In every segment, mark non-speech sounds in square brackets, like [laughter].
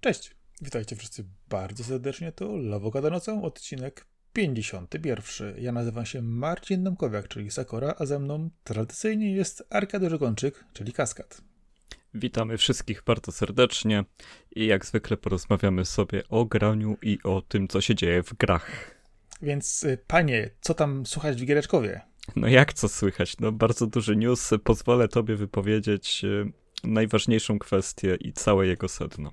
Cześć, witajcie wszyscy bardzo serdecznie, to Lowo Gada Nocą, odcinek 51. Ja nazywam się Marcin Domkowiak, czyli Sakora, a ze mną tradycyjnie jest Arkadiusz Gończyk, czyli Kaskad. Witamy wszystkich bardzo serdecznie i jak zwykle porozmawiamy sobie o graniu i o tym, co się dzieje w grach. Więc y, panie, co tam słuchać w Giereczkowie? No jak co słychać? No bardzo duży news. Pozwolę tobie wypowiedzieć y, najważniejszą kwestię i całe jego sedno.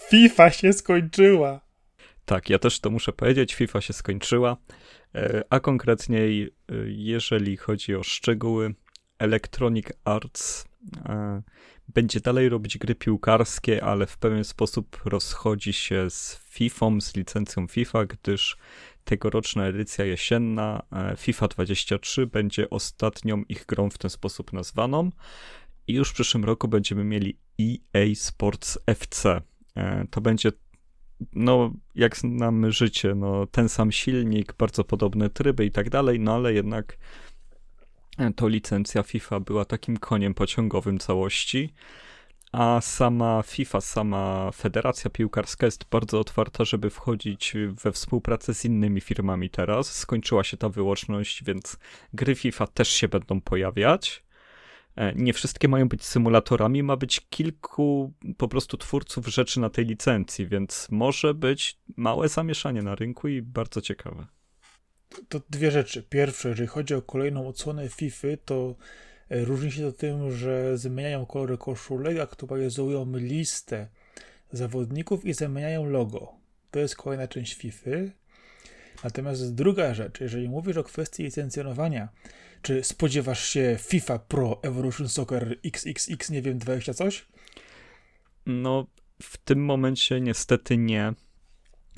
FIFA się skończyła. Tak, ja też to muszę powiedzieć. FIFA się skończyła, e, a konkretniej, e, jeżeli chodzi o szczegóły, Electronic Arts e, będzie dalej robić gry piłkarskie, ale w pewien sposób rozchodzi się z FIFA, z licencją FIFA, gdyż tegoroczna edycja jesienna FIFA 23 będzie ostatnią ich grą w ten sposób nazwaną. I już w przyszłym roku będziemy mieli EA Sports FC. E, to będzie, no, jak znamy życie, no, ten sam silnik, bardzo podobne tryby i tak dalej, no ale jednak e, to licencja FIFA była takim koniem pociągowym całości. A sama FIFA, sama Federacja Piłkarska jest bardzo otwarta, żeby wchodzić we współpracę z innymi firmami teraz. Skończyła się ta wyłączność, więc gry FIFA też się będą pojawiać. E, nie wszystkie mają być symulatorami, ma być kilku po prostu twórców rzeczy na tej licencji, więc może być małe zamieszanie na rynku i bardzo ciekawe. To dwie rzeczy. Pierwsze, jeżeli chodzi o kolejną odsłonę FIFA, to e, różni się to tym, że zmieniają kolory koszulek, aktualizują listę zawodników i zmieniają logo. To jest kolejna część FIFA. Natomiast druga rzecz, jeżeli mówisz o kwestii licencjonowania, czy spodziewasz się FIFA Pro Evolution Soccer XXX, nie wiem, 20 coś? No, w tym momencie niestety nie,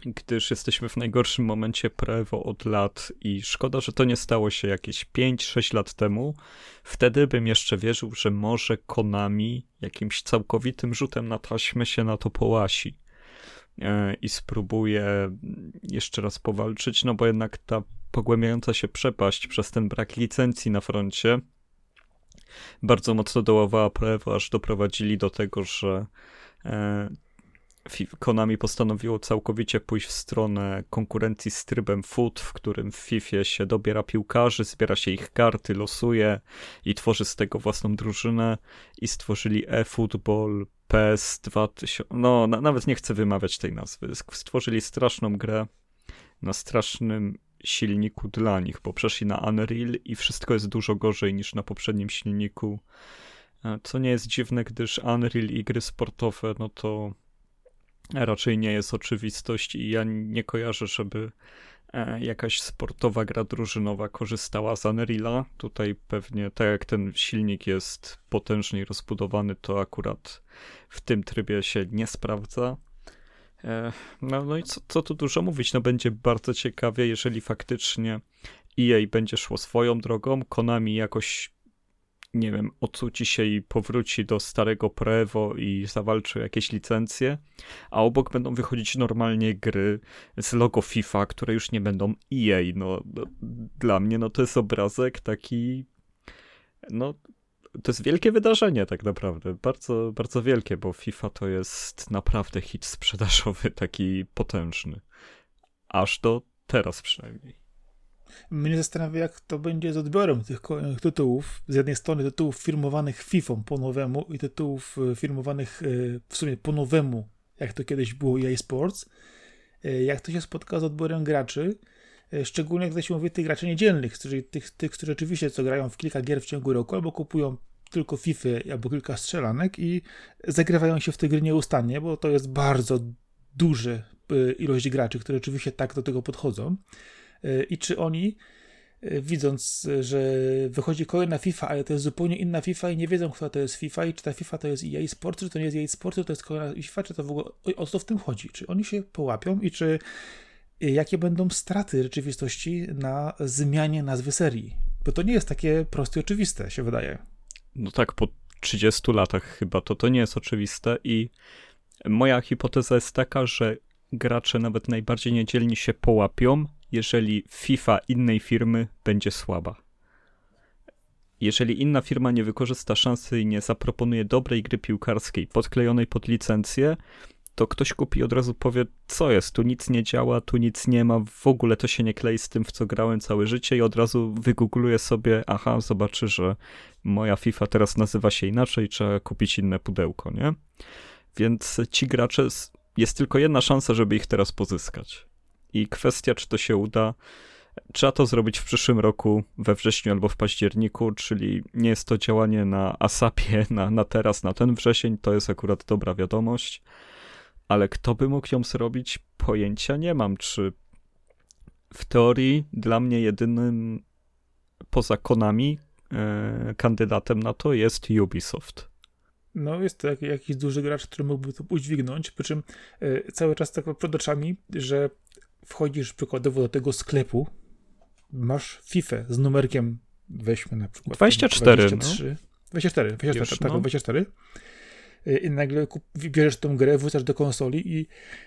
gdyż jesteśmy w najgorszym momencie Prevo od lat i szkoda, że to nie stało się jakieś 5-6 lat temu. Wtedy bym jeszcze wierzył, że może Konami jakimś całkowitym rzutem na taśmę się na to połasi e, i spróbuje jeszcze raz powalczyć, no bo jednak ta pogłębiająca się przepaść przez ten brak licencji na froncie bardzo mocno dołowała prawo, aż doprowadzili do tego, że e, Konami postanowiło całkowicie pójść w stronę konkurencji z trybem foot, w którym w FIFA się dobiera piłkarzy, zbiera się ich karty, losuje i tworzy z tego własną drużynę i stworzyli eFootball, PES 2000, no na, nawet nie chcę wymawiać tej nazwy, stworzyli straszną grę na strasznym silniku dla nich, bo przeszli na Unreal i wszystko jest dużo gorzej niż na poprzednim silniku. E, co nie jest dziwne, gdyż Unreal i gry sportowe, no to raczej nie jest oczywistość i ja nie kojarzę, żeby e, jakaś sportowa gra drużynowa korzystała z Unreala. Tutaj pewnie, tak jak ten silnik jest potężnie rozbudowany, to akurat w tym trybie się nie sprawdza. E, no, no i co, co tu dużo mówić, no będzie bardzo ciekawie, jeżeli faktycznie EA będzie szło swoją drogą, Konami jakoś, nie wiem, ocuci się i powróci do starego Prevo i zawalczy jakieś licencje, a obok będą wychodzić normalnie gry z logo FIFA, które już nie będą EA, no, no dla mnie no to jest obrazek taki, no to jest wielkie wydarzenie tak naprawdę, bardzo, bardzo wielkie, bo FIFA to jest naprawdę hit sprzedażowy, [laughs] taki potężny. Aż do teraz przynajmniej. Mnie zastanawia, jak to będzie z odbiorem tych tytułów. Z jednej strony tytułów firmowanych FIFA po nowemu i tytułów e, firmowanych e, w sumie po nowemu, jak to kiedyś było EA Sports. E, jak to się spotka z odbiorem graczy, szczególnie gdy się mówi tych graczy niedzielnych, czyli tych, tych, którzy rzeczywiście co grają w kilka gier w ciągu roku albo kupują tylko FIFA albo kilka strzelanek i zagrywają się w te gry nieustannie, bo to jest bardzo duże ilość graczy, które oczywiście tak do tego podchodzą. Y, I czy oni, y, widząc, że wychodzi kolejna FIFA, ale to jest zupełnie inna FIFA i nie wiedzą, która to jest FIFA i czy ta FIFA to jest EA Sport, czy to nie jest EA Sport, czy to jest kolejna FIFA, czy to w ogóle o co w tym chodzi? Czy oni się połapią i czy y, jakie będą straty rzeczywistości na zmianie nazwy serii? Bo to nie jest takie proste i oczywiste, się wydaje. No tak, po 30 latach chyba to, to nie jest oczywiste i moja hipoteza jest taka, że gracze nawet najbardziej niedzielni się połapią, jeżeli FIFA innej firmy będzie słaba. Jeżeli inna firma nie wykorzysta szansy i nie zaproponuje dobrej gry piłkarskiej podklejonej pod licencję, to ktoś kupi i od razu powie, co jest, tu nic nie działa, tu nic nie ma, w ogóle to się nie klei z tym, w co grałem całe życie i od razu wygoogluje sobie, aha, zobaczy, że moja FIFA teraz nazywa się inaczej, trzeba kupić inne pudełko, nie? Więc ci gracze, jest tylko jedna szansa, żeby ich teraz pozyskać. I kwestia, czy to się uda, Trzeba to zrobić w przyszłym roku, we wrześniu albo w październiku, czyli nie jest to działanie na ASAPie, [laughs] na, na teraz, na ten wrzesień, to jest akurat dobra wiadomość, ale kto by mógł ją zrobić, pojęcia nie mam, czy w teorii dla mnie jedynym poza Konami e, kandydatem na to jest Ubisoft. No, jest to jakiś duży gracz, który mógłby to udźwignąć, przy czym e, cały czas tak przed oczami, że wchodzisz przykładowo do tego sklepu, masz FIFA z numerkiem, weźmy na przykład 24, 23, no. 24, 24, Wiesz, tak, no. 24 i nagle bierzesz tą grę, wrzucasz do konsoli i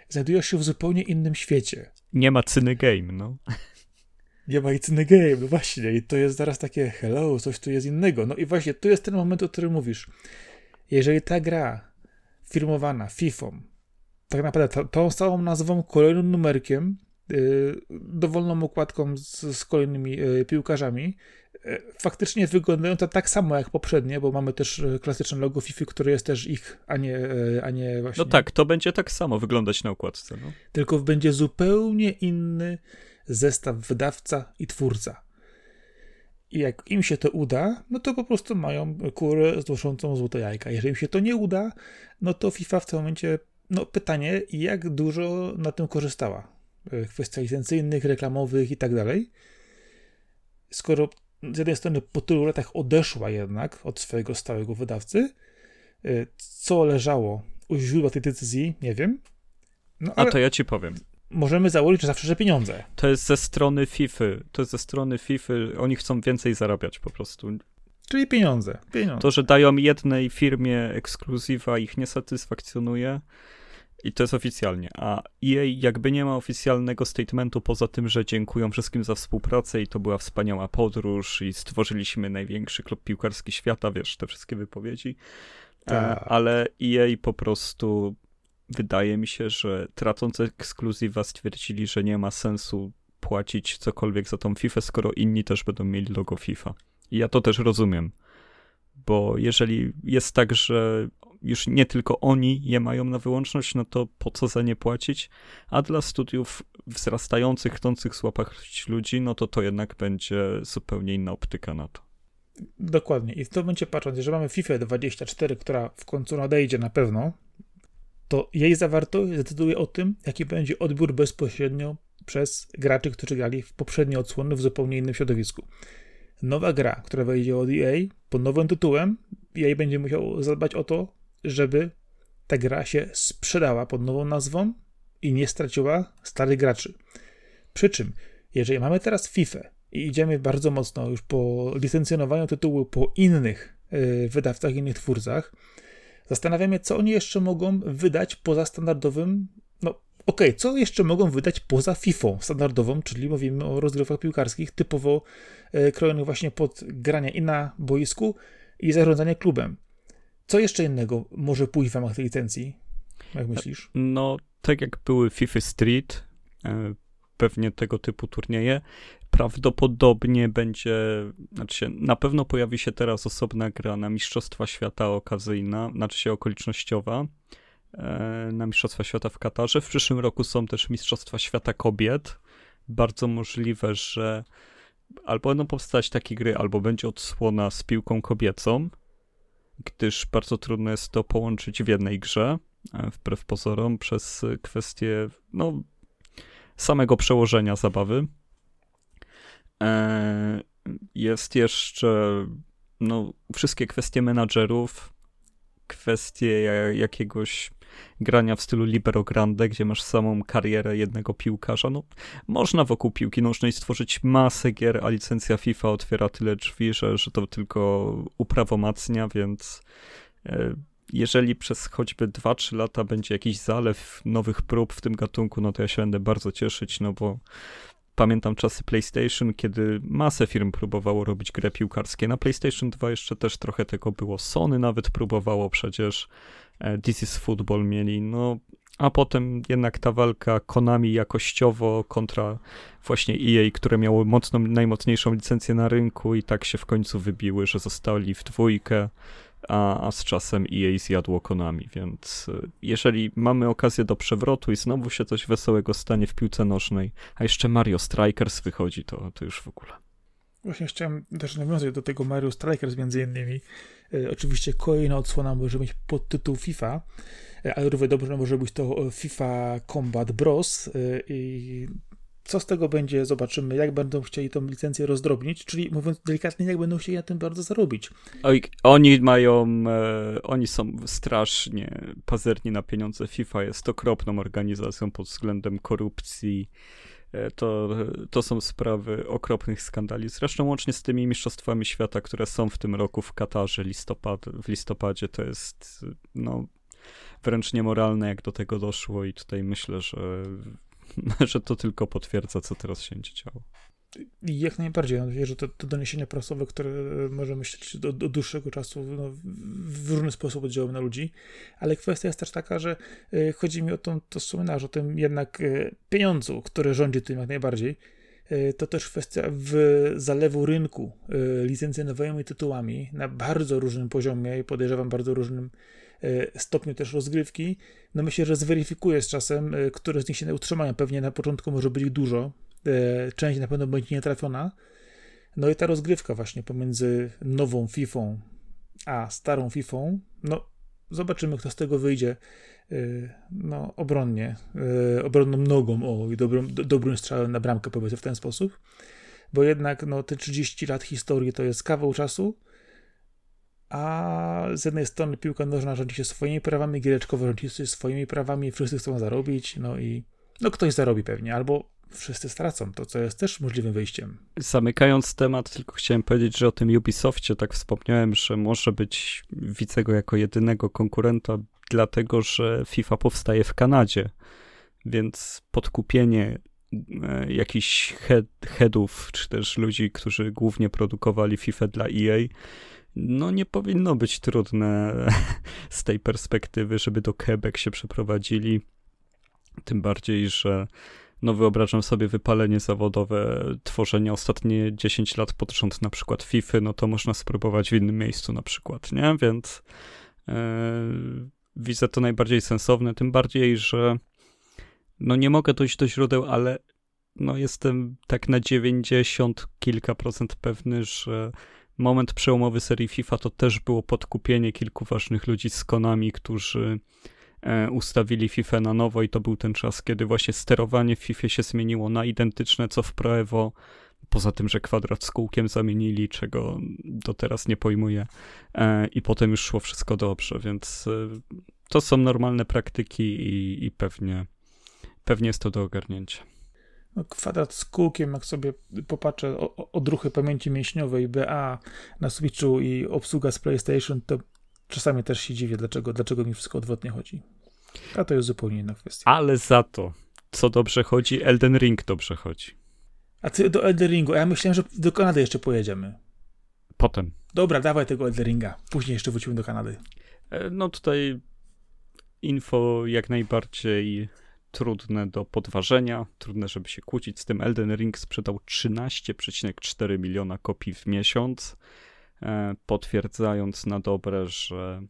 znajdujesz się w zupełnie innym świecie. Nie ma cyny game, no. Nie ma i cyny game, no właśnie. I to jest zaraz takie hello, coś tu jest innego. No i właśnie, tu jest ten moment, o którym mówisz. Jeżeli ta gra firmowana FIFA, tak naprawdę tą samą nazwą, kolejnym numerkiem, Y, dowolną okładką z, z kolejnymi y, piłkarzami. Y, faktycznie wyglądają to tak samo jak poprzednie, bo mamy też klasyczne logo FIFA, które jest też ich, a nie, a nie właśnie. No tak, to będzie tak samo wyglądać na okładce. No. Tylko będzie zupełnie inny zestaw wydawca i twórca. I jak im się to uda, no to po prostu mają kurę znoszącą złote jajka. Jeżeli im się to nie uda, no to FIFA w tym momencie, no pytanie, jak dużo na tym korzystała E, kwestiach licencyjnych, reklamowych i tak dalej. Skoro z jednej strony po tylu latach odeszła jednak od swojego stałego wydawcy, e, co leżało u źródła tej decyzji, nie wiem. No, A to ja ci powiem. Możemy założyć, że zawsze, że pieniądze. To jest ze strony FIFA. To jest ze strony FIFA. Oni chcą więcej zarabiać po prostu. Czyli pieniądze. pieniądze. To, że dają jednej firmie ekskluzywa, ich nie satysfakcjonuje. I to jest oficjalnie. A EA jakby nie ma oficjalnego statementu poza tym, że dziękują wszystkim za współpracę i to była wspaniała podróż i stworzyliśmy największy klub piłkarski świata, wiesz, te wszystkie wypowiedzi. E, tak. Ale EA po prostu wydaje mi się, że tracąc ekskluzywa stwierdzili, że nie ma sensu płacić cokolwiek za tą FIFA, skoro inni też będą mieli logo FIFA. I ja to też rozumiem. Bo jeżeli jest tak, że już nie tylko oni je mają na wyłączność, no to po co za nie płacić? A dla studiów wzrastających, chcących złapać ludzi, no to to jednak będzie zupełnie inna optyka na to. Dokładnie. I w tym momencie patrząc, że mamy FIFA 24, która w końcu nadejdzie na pewno, to jej zawartość zdecyduje o tym, jaki będzie odbiór bezpośrednio przez graczy, którzy grali w poprzednie odsłony w zupełnie innym środowisku. Nowa gra, która wejdzie od EA pod nowym tytułem, EA będzie musiał zadbać o to, żeby ta gra się sprzedała pod nową nazwą i nie straciła starych graczy. Przy czym, jeżeli mamy teraz FIFA i idziemy bardzo mocno już po licencjonowaniu tytułu po innych yy, wydawcach, innych twórcach, zastanawiamy, co oni jeszcze mogą wydać poza standardowym. No, okej, okay, co jeszcze mogą wydać poza FIFA standardową, czyli mówimy o rozgrywkach piłkarskich typowo yy, krojonych właśnie pod granie i na boisku i zarządzanie klubem. Co jeszcze innego może pójść w ramach tej licencji? Jak myślisz? No, tak jak były FIFA Street, e, pewnie tego typu turnieje, prawdopodobnie będzie, znaczy się, na pewno pojawi się teraz osobna gra na Mistrzostwa Świata okazyjna, znaczy się okolicznościowa, e, na Mistrzostwa Świata w Katarze. W przyszłym roku są też Mistrzostwa Świata Kobiet. Bardzo możliwe, że albo będą powstać takie gry, albo będzie odsłona z piłką kobiecą, gdyż bardzo trudno jest to połączyć w jednej grze, e, wbrew pozorom, przez kwestię no, samego przełożenia zabawy. E, jest jeszcze no, wszystkie kwestie menadżerów, kwestie jakiegoś grania w stylu Libero Grande, gdzie masz samą karierę jednego piłkarza. No, można wokół piłki nożnej stworzyć masę gier, a licencja FIFA otwiera tyle drzwi, że, że to tylko uprawomacnia, więc e, jeżeli przez choćby 2-3 lata będzie jakiś zalew nowych prób w tym gatunku, no to ja się będę bardzo cieszyć, no bo pamiętam czasy PlayStation, kiedy masę firm próbowało robić gry piłkarskie. Na PlayStation 2 jeszcze też trochę tego było. Sony nawet próbowało przecież. E, This is Football mieli. No, a potem jednak ta walka Konami jakościowo kontra właśnie EA, które miało mocną, najmocniejszą licencję na rynku i tak się w końcu wybiły, że zostali w dwójkę, a, a z czasem EA zjadło Konami, więc y, jeżeli mamy okazję do przewrotu i znowu się coś wesołego stanie w piłce nożnej, a jeszcze Mario Strikers wychodzi, to, to już w ogóle. Właśnie chciałem też nawiązać do tego Mario Strikers między innymi. E, oczywiście kolejna odsłona może mieć podtytuł FIFA, e, ale równie dobrze może być to e, FIFA Combat Bros. I co z tego będzie, zobaczymy, jak będą chcieli tą licencję rozdrobnić, czyli mówiąc delikatnie, jak będą chcieli na tym bardzo zarobić. Oj, oni mają, e, oni są strasznie pazerni na pieniądze. FIFA jest okropną organizacją pod względem korupcji. E, to, to są sprawy okropnych skandali. Zresztą łącznie z tymi mistrzostwami świata, które są w tym roku w Katarze listopad, w listopadzie, to jest no, wręcz niemoralne, jak do tego doszło i tutaj myślę, że [laughs] że to tylko potwierdza, co teraz się działo. Jak najbardziej. Mam że te, te doniesienia prasowe, które możemy myśleć do, do dłuższego czasu no, w różny sposób oddziałują na ludzi, ale kwestia jest też taka, że y, chodzi mi o to, to wspominasz, o tym jednak y, pieniądzu, który rządzi tym jak najbardziej. To też kwestia w zalewu rynku licencjonowymi tytułami na bardzo różnym poziomie i podejrzewam bardzo różnym E, stopniu też rozgrywki, no myślę, że zweryfikuje z czasem, e, które z nich się utrzymają. Pewnie na początku może być ich dużo, e, część na pewno będzie nietrafiona. No i ta rozgrywka właśnie pomiędzy nową FIFA a starą FIFA, no zobaczymy, kto z tego wyjdzie no, obronnie, obronną nogą o, i dobrym, do, dobrym strzałem na bramkę, powiedzmy w ten sposób, bo jednak no, te 30 lat historii to jest kawał czasu, a z jednej strony piłka nożna rządzi się swoimi prawami, giereczkowo rządzi się swoimi prawami, wszyscy chcą zarobić, no i no ktoś zarobi pewnie, albo wszyscy stracą, to co jest też możliwym wyjściem. Zamykając temat, tylko chciałem powiedzieć, że o tym Ubisoftie tak wspomniałem, że może być, widzę go jako jedynego konkurenta, dlatego że FIFA powstaje w Kanadzie, więc podkupienie e, jakichś head, headów, czy też ludzi, którzy głównie produkowali FIFA dla EA, no nie powinno być trudne [laughs] z tej perspektywy, żeby do Quebec się przeprowadzili. Tym bardziej, że no wyobrażam sobie wypalenie zawodowe, tworzenie ostatnie 10 lat pod rząd na przykład FIFA, no to można spróbować w innym miejscu na przykład, nie? Więc yy, widzę to najbardziej sensowne, tym bardziej, że no nie mogę dojść do źródeł, ale no jestem tak na 90 kilka procent pewny, że moment przełomowy serii FIFA to też było podkupienie kilku ważnych ludzi z Konami, którzy e, ustawili FIFA na nowo i to był ten czas, kiedy właśnie sterowanie w FIFA się zmieniło na identyczne co w Pro Evo, poza tym, że kwadrat z kółkiem zamienili, czego do teraz nie pojmuję e, i potem już szło wszystko dobrze, więc e, to są normalne praktyki i, i pewnie, pewnie jest to do ogarnięcia no, kwadrat z kółkiem, jak sobie popatrzę o, odruchy pamięci mięśniowej BA na Switchu i obsługa z PlayStation, to czasami też się dziwię, dlaczego, dlaczego mi wszystko odwrotnie chodzi. A to jest zupełnie inna kwestia. Ale za to, co dobrze chodzi, Elden Ring dobrze chodzi. A ty do Elden Ringu, ja myślałem, że do Kanady jeszcze pojedziemy. Potem. Dobra, dawaj tego Elden Ringa. Później jeszcze wrócimy do Kanady. E, no tutaj info jak najbardziej trudne do podważenia, trudne, żeby się kłócić z tym. Elden Ring sprzedał 13,4 miliona kopii w miesiąc, e, potwierdzając na dobre, że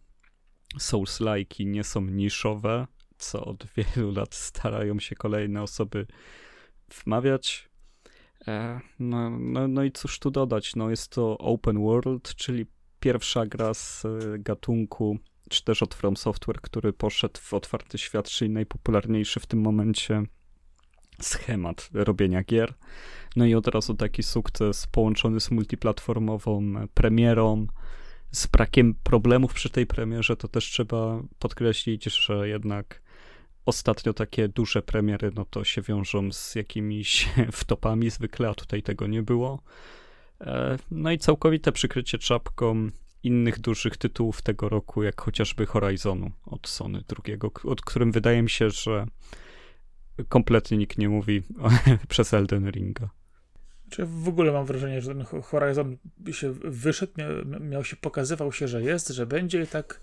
Souls-like'i nie są niszowe, co od wielu lat starają się kolejne osoby wmawiać. E, no, no, no i cóż tu dodać, no jest to open world, czyli pierwsza gra z gatunku czy też od From Software, który poszedł w otwarty świat, czyli najpopularniejszy w tym momencie schemat robienia gier. No i od razu taki sukces połączony z multiplatformową premierą, z brakiem problemów przy tej premierze, to też trzeba podkreślić, że jednak ostatnio takie duże premiery, no to się wiążą z jakimiś [laughs] wtopami zwykle, a tutaj tego nie było. E, no i całkowite przykrycie czapką innych dużych tytułów tego roku, jak chociażby Horizonu od Sony drugiego, o którym wydaje mi się, że kompletnie nikt nie mówi [laughs] przez Elden Ringa. Czy w ogóle mam wrażenie, że ten Horizon się wyszedł, miał, się, pokazywał się, że jest, że będzie i tak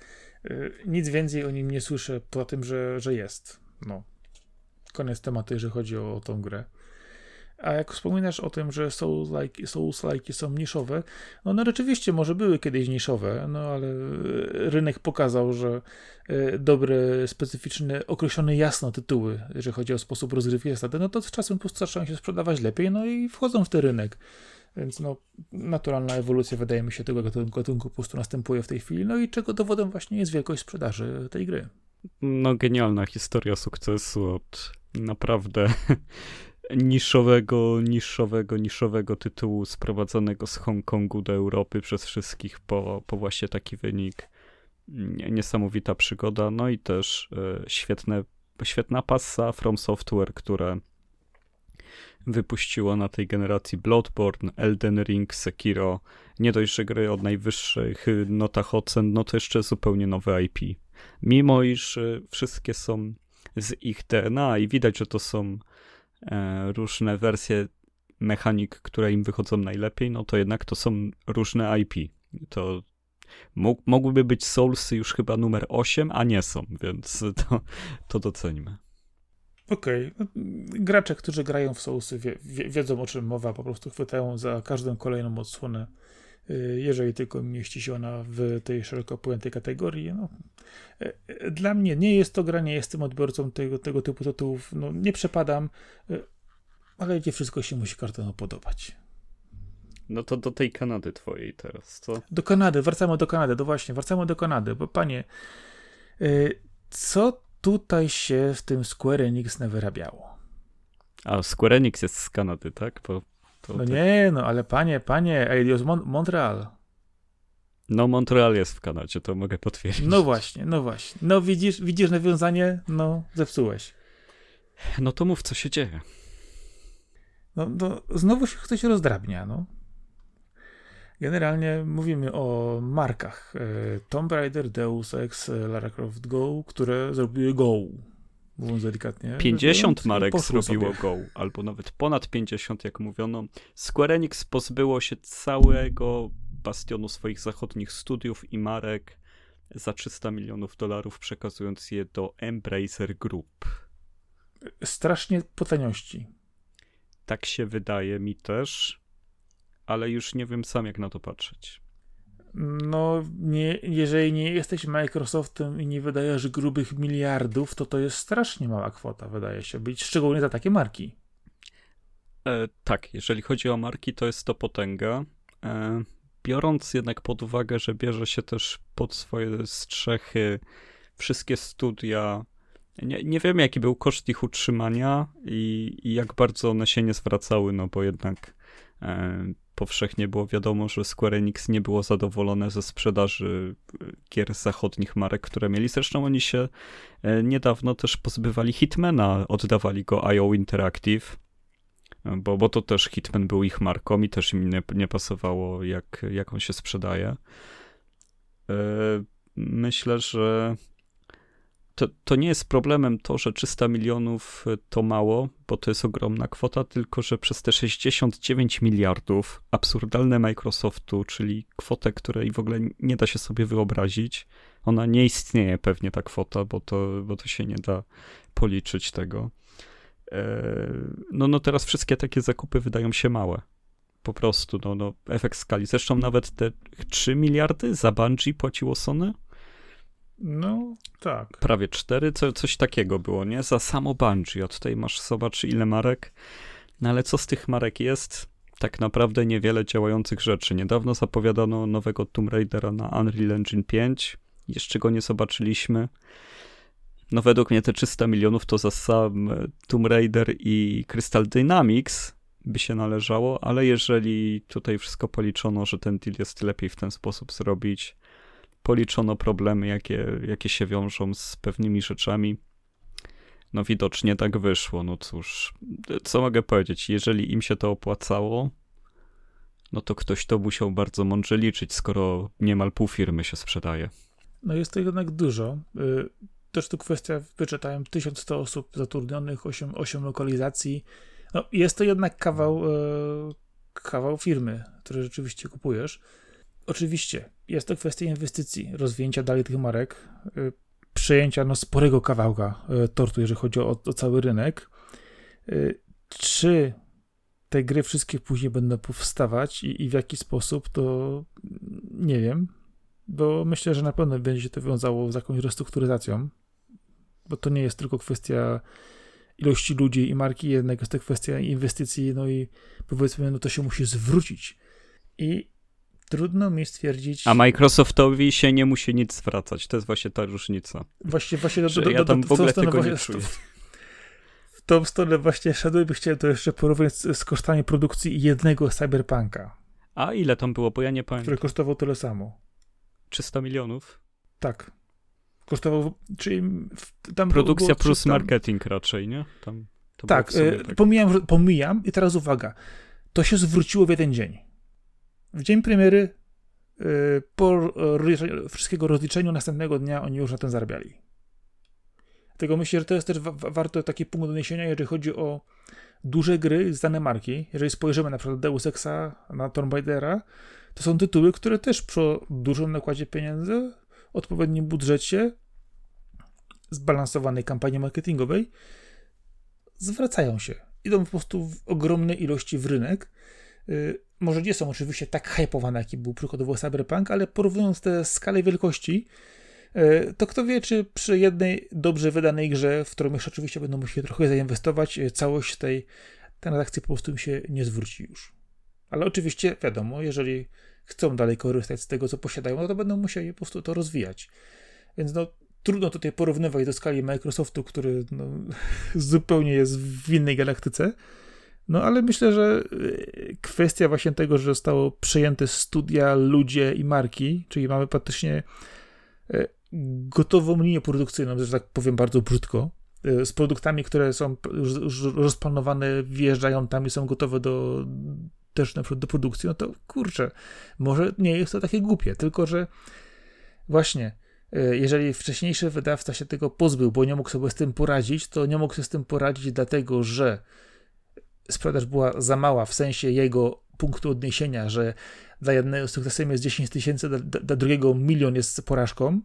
y, nic więcej o nim nie słyszę, poza tym, że, że jest. No. Koniec tematu, jeżeli chodzi o, o tą grę. A jak wspominasz o tym, że Souls-like, są niszowe, no one rzeczywiście może były kiedyś niszowe, no ale rynek pokazał, że e, dobre, specyficzne, określone jasno tytuły, jeżeli chodzi o sposób rozgrywki zasady, no to z czasem po zaczynają się sprzedawać lepiej, no i wchodzą w ten rynek. Więc no, naturalna ewolucja, wydaje mi się, tego gatunku po prostu następuje w tej chwili. No i czego dowodem właśnie jest wielkość sprzedaży tej gry. No, genialna historia sukcesu od naprawdę niszowego, niszowego, niszowego tytułu sprowadzonego z Hongkongu do Europy przez wszystkich po, po właśnie taki wynik. Niesamowita przygoda, no i też e, świetne, świetna passa From Software, które wypuściło na tej generacji Bloodborne, Elden Ring, Sekiro. Nie dość, że gry od najwyższych notach ocen, no to jeszcze zupełnie nowe IP. Mimo iż e, wszystkie są z ich DNA i widać, że to są różne wersje mechanik, które im wychodzą najlepiej, no to jednak to są różne IP. To mogłyby być Soulsy już chyba numer 8, a nie są, więc [laughs] to, to docenimy. Okej. Okay. Gracze, którzy grają w Soulsy wie, wie, wiedzą o czym mowa, po prostu chwytają za każdą kolejną odsłonę, jeżeli tylko mieści się ona w tej szeroko pojętej kategorii. No. E, e, dla mnie nie jest to gra, nie jestem odbiorcą tego, tego typu tytułów, no, nie przepadam, e, ale nie wszystko się musi kartono podobać. No to do tej Kanady twojej teraz, co? Do Kanady, wracamy do Kanady, no właśnie, wracamy do Kanady, bo panie, co tutaj się w tym Square Enix nawyrabiało? A Square Enix jest z Kanady, tak? Bo no tak... nie, no ale panie, panie, Eidos Mon Montreal. No, Montreal jest w Kanadzie, to mogę potwierdzić. No właśnie, no właśnie. No widzisz, widzisz nawiązanie? No, zepsułeś. No to mów, co się dzieje. No, no znowu się ktoś rozdrabnia, no. Generalnie mówimy o markach e, Tomb Raider, Deus Ex, Lara Croft Go, które zrobiły Go. Mówiąc delikatnie. 50 marek zrobiło sobie. Go, albo nawet ponad 50, jak mówiono. Square Enix pozbyło się całego bastionu swoich zachodnich studiów i marek za 300 milionów dolarów, przekazując je do Embracer Group. Strasznie po taniości. Tak się wydaje mi też, ale już nie wiem sam, jak na to patrzeć. No, nie, jeżeli nie jesteś Microsoftem i nie wydajesz grubych miliardów, to to jest strasznie mała kwota, wydaje się być, szczególnie za takie marki. E, tak, jeżeli chodzi o marki, to jest to potęga. E, biorąc jednak pod uwagę, że bierze się też pod swoje strzechy wszystkie studia, nie, nie wiem jaki był koszt ich utrzymania i, i jak bardzo one się nie zwracały, no bo jednak e, powszechnie było wiadomo, że Square Enix nie było zadowolone ze sprzedaży e, gier zachodnich marek, które mieli. Zresztą oni się e, niedawno też pozbywali Hitmana, oddawali go IO Interactive bo, bo to też Hitman był ich marką i też im nie, nie pasowało, jak, jak on się sprzedaje. E, myślę, że to, to nie jest problemem to, że 300 milionów to mało, bo to jest ogromna kwota, tylko że przez te 69 miliardów absurdalne Microsoftu, czyli kwotę, której w ogóle nie da się sobie wyobrazić, ona nie istnieje pewnie ta kwota, bo to, bo to się nie da policzyć tego. E, no, no teraz wszystkie takie zakupy wydają się małe. Po prostu, no, no efekt skali. Zresztą nawet te 3 miliardy za Bungie płaciło Sony? No, tak. Prawie 4, co, coś takiego było, nie? Za samo Bungie. A tutaj masz, zobacz, ile marek. No ale co z tych marek jest? Tak naprawdę niewiele działających rzeczy. Niedawno zapowiadano nowego Tomb Raidera na Unreal Engine 5. Jeszcze go nie zobaczyliśmy. No według mnie te 300 milionów to za sam Tomb Raider i Crystal Dynamics by się należało, ale jeżeli tutaj wszystko policzono, że ten deal jest lepiej w ten sposób zrobić, policzono problemy, jakie, jakie się wiążą z pewnymi rzeczami, no widocznie tak wyszło. No cóż, co mogę powiedzieć? Jeżeli im się to opłacało, no to ktoś to musiał bardzo mądrze liczyć, skoro niemal pół firmy się sprzedaje. No jest to jednak dużo. Y, też tu kwestia, wyczytałem 1100 osób zatrudnionych, 8, 8 lokalizacji. No, jest to jednak kawał, e, kawał firmy, który rzeczywiście kupujesz. Oczywiście, jest to kwestia inwestycji, rozwinięcia dalej tych marek. E, przejęcia no, sporego kawałka e, tortu, jeżeli chodzi o, o cały rynek. E, czy te gry wszystkie później będą powstawać i, i w jaki sposób, to nie wiem, bo myślę, że na pewno będzie się to wiązało z jakąś restrukturyzacją, bo to nie jest tylko kwestia ilości ludzi i marki, jednak jest to kwestia inwestycji, no i powiedzmy, no to się musi zwrócić. I trudno mi stwierdzić. A Microsoftowi się nie musi nic zwracać. To jest właśnie ta różnica. Właśnie, właśnie do, do, do, ja tam w ogóle tego właśnie, nie czuję. W tą stronę właśnie szedłem i chciałem to jeszcze porównać z, z kosztami produkcji jednego Cyberpunka. A ile tam było, bo ja nie pamiętam. Który kosztował tyle samo. 300 milionów? Tak. Kosztował, czyli tam Produkcja było plus marketing raczej, nie? Tam, tak, e, tak. Pomijam, pomijam i teraz uwaga. To się zwróciło w jeden dzień. W dzień premiery, e, po wszystkiego rozliczeniu, następnego dnia oni już na tym zarabiali. Dlatego myślę, że to jest też wa warto taki punkt odniesienia, jeżeli chodzi o duże gry, znane marki. Jeżeli spojrzymy na przykład Deus Exa, na Tomb Raidera, to są tytuły, które też przy dużym nakładzie pieniędzy, odpowiednim budżecie, zbalansowanej kampanii marketingowej, zwracają się. Idą po prostu w ogromnej ilości w rynek. Może nie są oczywiście tak hypowane, jaki był przykładowo Cyberpunk, ale porównując te skale wielkości, y, to kto wie, czy przy jednej dobrze wydanej grze, w którą jeszcze oczywiście będą musieli trochę zainwestować, y, całość tej transakcji po prostu mi się nie zwróci już. Ale oczywiście wiadomo, jeżeli chcą dalej korzystać z tego, co posiadają, no to będą musieli po prostu to rozwijać. Więc no, trudno tutaj porównywać do skali Microsoftu, który no, [laughs] zupełnie jest w innej galaktyce. No ale myślę, że y, kwestia właśnie tego, że zostało przejęte studia, ludzie i marki, czyli mamy praktycznie y, gotową linię produkcyjną, że tak powiem bardzo brzydko, y, z produktami, które są już rozplanowane, wjeżdżają tam i są gotowe do, też na przykład do produkcji, no to kurczę, może nie jest to takie głupie, tylko że właśnie, e, jeżeli wcześniejszy wydawca się tego pozbył, bo nie mógł sobie z tym poradzić, to nie mógł sobie z tym poradzić dlatego, że sprzedaż była za mała w sensie jego punktu odniesienia, że dla jednego sukcesem jest 10 tysięcy, dla, dla, drugiego milion jest porażką.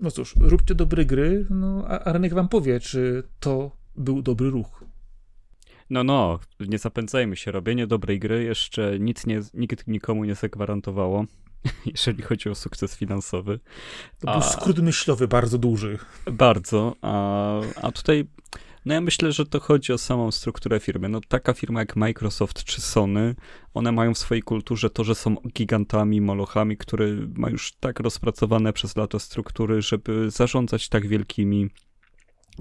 No cóż, róbcie dobre gry, no a, a rynek wam powie, czy to był dobry ruch. No, no, nie zapędzajmy się. Robienie dobrej gry jeszcze nic nie, nikt nikomu nie zagwarantowało, [laughs] jeżeli chodzi o sukces finansowy. To był a, skrót myślowy bardzo duży. Bardzo, a, a tutaj no ja myślę, że to chodzi o samą strukturę firmy. No taka firma jak Microsoft czy Sony, one mają w swojej kulturze to, że są gigantami, molochami, które mają już tak rozpracowane przez lata struktury, żeby zarządzać tak wielkimi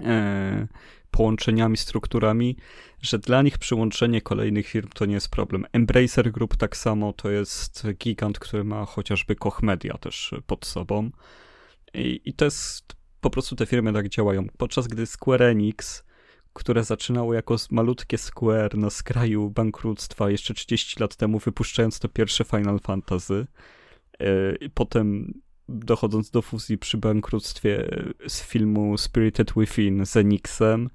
e, połączeniami, strukturami, że dla nich przyłączenie kolejnych firm to nie jest problem. Embracer Group tak samo to jest gigant, który ma chociażby Koch Media też pod sobą. I, i to jest po prostu te firmy tak działają. Podczas gdy Square Enix, które zaczynało jako malutkie Square na skraju bankructwa jeszcze 30 lat temu, wypuszczając to pierwsze Final Fantasy, yy, potem dochodząc do fuzji przy bankructwie z filmu Spirited Within z Enixem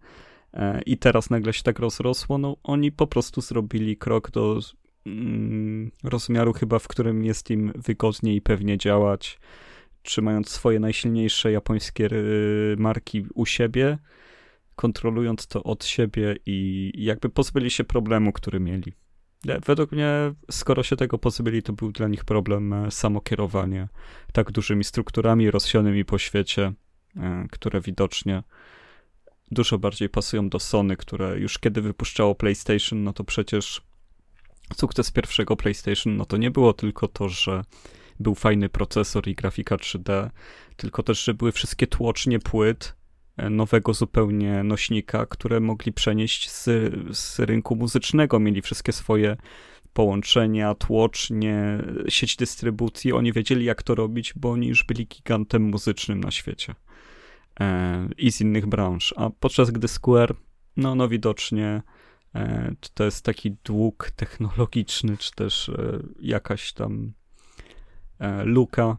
e, i teraz nagle się tak rozrosło, no oni po prostu zrobili krok do mm, rozmiaru chyba, w którym jest im wygodniej i pewnie działać, trzymając swoje najsilniejsze japońskie marki u siebie, kontrolując to od siebie i jakby pozbyli się problemu, który mieli. Według mnie, skoro się tego pozbyli, to był dla nich problem e, samokierowanie tak dużymi strukturami rozsianymi po świecie, e, które widocznie dużo bardziej pasują do Sony, które już kiedy wypuszczało PlayStation, no to przecież sukces pierwszego PlayStation, no to nie było tylko to, że był fajny procesor i grafika 3D, tylko też, że były wszystkie tłocznie płyt, nowego zupełnie nośnika, które mogli przenieść z, z rynku muzycznego. Mieli wszystkie swoje połączenia, tłocznie, sieć dystrybucji. Oni wiedzieli, jak to robić, bo oni już byli gigantem muzycznym na świecie e, i z innych branż. A podczas gdy Square, no, no widocznie e, to jest taki dług technologiczny, czy też e, jakaś tam e, luka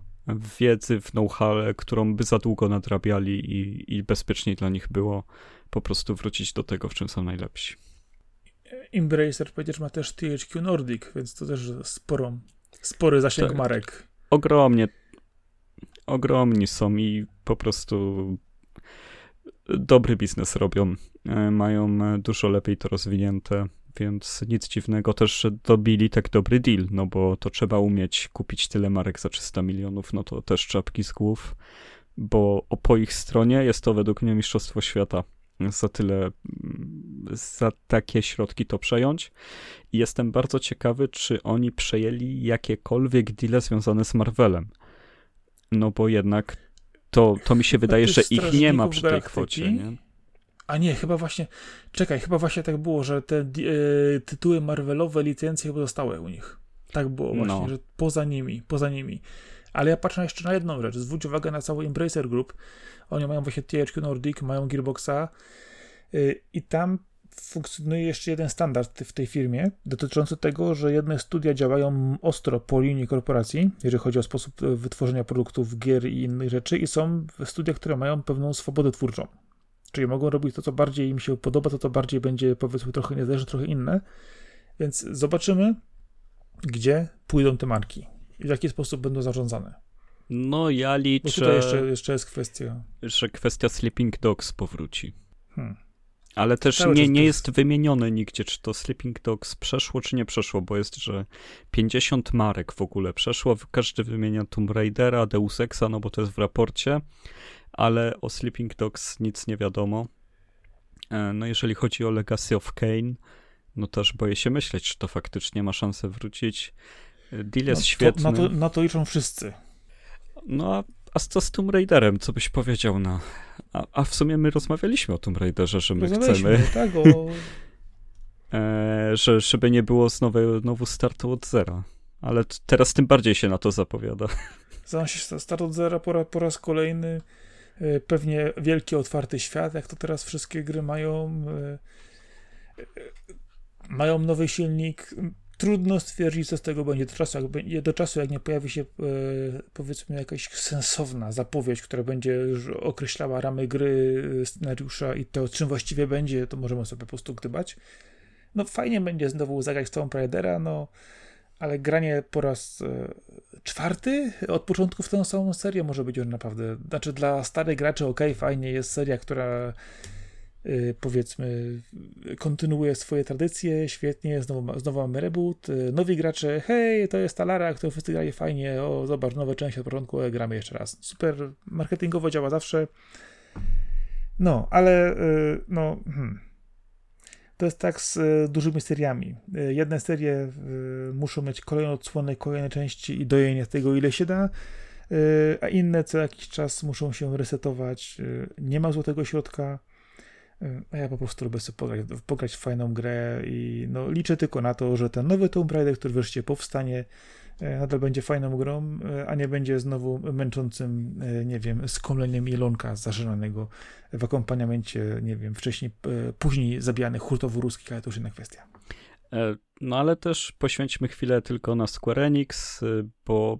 wiedzy, w know-how, którą by za długo nadrabiali i, i bezpieczniej dla nich było po prostu wrócić do tego, w czym są najlepsi. Embracer przecież ma też THQ Nordic, więc to też sporą, spory zasięg tak, marek. Ogromnie. Ogromni są i po prostu dobry biznes robią. E, mają dużo lepiej to rozwinięte, więc nic dziwnego też, że dobili tak dobry deal, no bo to trzeba umieć kupić tyle marek za 300 milionów, no to też czapki z głów, bo po ich stronie jest to według mnie mistrzostwo świata za tyle, za takie środki to przejąć. I jestem bardzo ciekawy, czy oni przejęli jakiekolwiek deale związane z Marvelem. No bo jednak to, to mi się wydaje, że ich nie ma przy tej kwocie. Nie? A nie, chyba właśnie, czekaj, chyba właśnie tak było, że te e, tytuły Marvelowe, licencje chyba zostały u nich. Tak było właśnie, no. że poza nimi, poza nimi. Ale ja patrzę jeszcze na jedną rzecz. Zwróć uwagę na cały Embracer Group. Oni mają właśnie THQ Nordic, mają Gearboxa yy, i tam funkcjonuje jeszcze jeden standard w tej firmie dotyczący tego, że jedne studia działają ostro po linii korporacji, jeżeli chodzi o sposób e, wytworzenia produktów, gier i innych rzeczy i są studia, które mają pewną swobodę twórczą. Czyli mogą robić to, co bardziej im się podoba, to, co bardziej będzie powiedzmy trochę niezależne, trochę inne. Więc zobaczymy, gdzie pójdą te marki i w jaki sposób będą zarządzane. No ja liczę, Bo tutaj jeszcze, jeszcze jest kwestia... Że kwestia Sleeping Dogs powróci. Hmm. Ale też nie, nie jest wymienione nigdzie, czy to Sleeping Dogs przeszło, czy nie przeszło, bo jest, że 50 marek w ogóle przeszło. Każdy wymienia Tomb Raidera, Deus Exa, no bo to jest w raporcie, ale o Sleeping Dogs nic nie wiadomo. E, no jeżeli chodzi o Legacy of Kane, no też boję się myśleć, czy to faktycznie ma szansę wrócić. E, deal jest no, świetny. To, na, to, na to liczą wszyscy. No a, a co z Tomb Raiderem? Co byś powiedział na... A, a w sumie my rozmawialiśmy o Tomb Raiderze, że my chcemy... tak, o... [laughs] e, że, żeby nie było znowu, znowu startu od zera. Ale teraz tym bardziej się na to zapowiada. Znam się start od zera po, po raz kolejny. E, pewnie wielki, otwarty świat, jak to teraz wszystkie gry mają. E, e, mają nowy silnik. Trudno stwierdzić, co z tego będzie do czasu, jak, do czasu, jak nie pojawi się powiedzmy jakaś sensowna zapowiedź, która będzie już określała ramy gry, scenariusza i to, czym właściwie będzie, to możemy sobie po prostu gdybać. No fajnie będzie znowu zagrać z tą Raidera, no ale granie po raz e, czwarty od początku w tę samą serię może być już naprawdę. Znaczy, dla starych graczy, ok, fajnie, jest seria, która e, powiedzmy kontynuuje swoje tradycje, świetnie, znowu, znowu mamy reboot, e, nowi gracze, hej, to jest ta Lara, którą wszyscy grali fajnie, o, zobacz, nowe części od początku, gramy jeszcze raz. Super, marketingowo działa zawsze. No, ale no, hmm to jest tak z e, dużymi seriami. E, jedne serie e, muszą mieć kolejne odsłony, kolejne części i dojenie tego, ile się da, a inne co jakiś czas muszą się resetować. Nie ma złotego środka, a ja po prostu lubię sobie pograć, pograć w fajną grę i no, liczę tylko na to, że ten nowy Tomb Raider, który wreszcie powstanie, nadal będzie fajną grą, e, a nie będzie znowu męczącym, e, nie wiem, skomleniem Ilonka zażenanego w akompaniamencie, nie wiem, wcześniej, później zabijanych hurtowo ruskich, ale to już inna kwestia. No ale też poświęćmy chwilę tylko na Square Enix, bo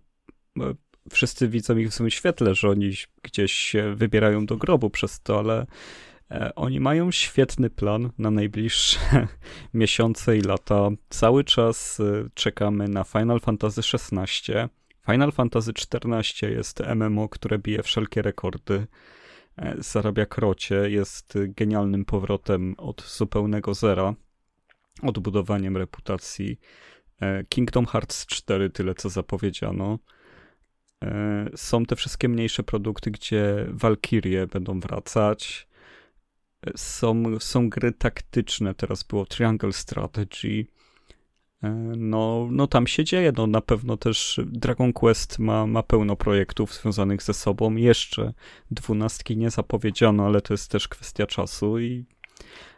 wszyscy widzą ich w złym świetle, że oni gdzieś się wybierają do grobu przez to, ale E, oni mają świetny plan na najbliższe [laughs] miesiące i lata. Cały czas e, czekamy na Final Fantasy XVI. Final Fantasy XIV jest MMO, które bije wszelkie rekordy. E, zarabia krocie, jest genialnym powrotem od zupełnego zera, odbudowaniem reputacji. Kingdom Hearts 4, tyle co zapowiedziano. Są te wszystkie mniejsze produkty, gdzie Valkyrie będą wracać. Są, są gry taktyczne, teraz było Triangle Strategy. E, no, no tam się dzieje, no na pewno też Dragon Quest ma, ma pełno projektów związanych ze sobą. Jeszcze dwunastki nie zapowiedziano, ale to jest też kwestia czasu i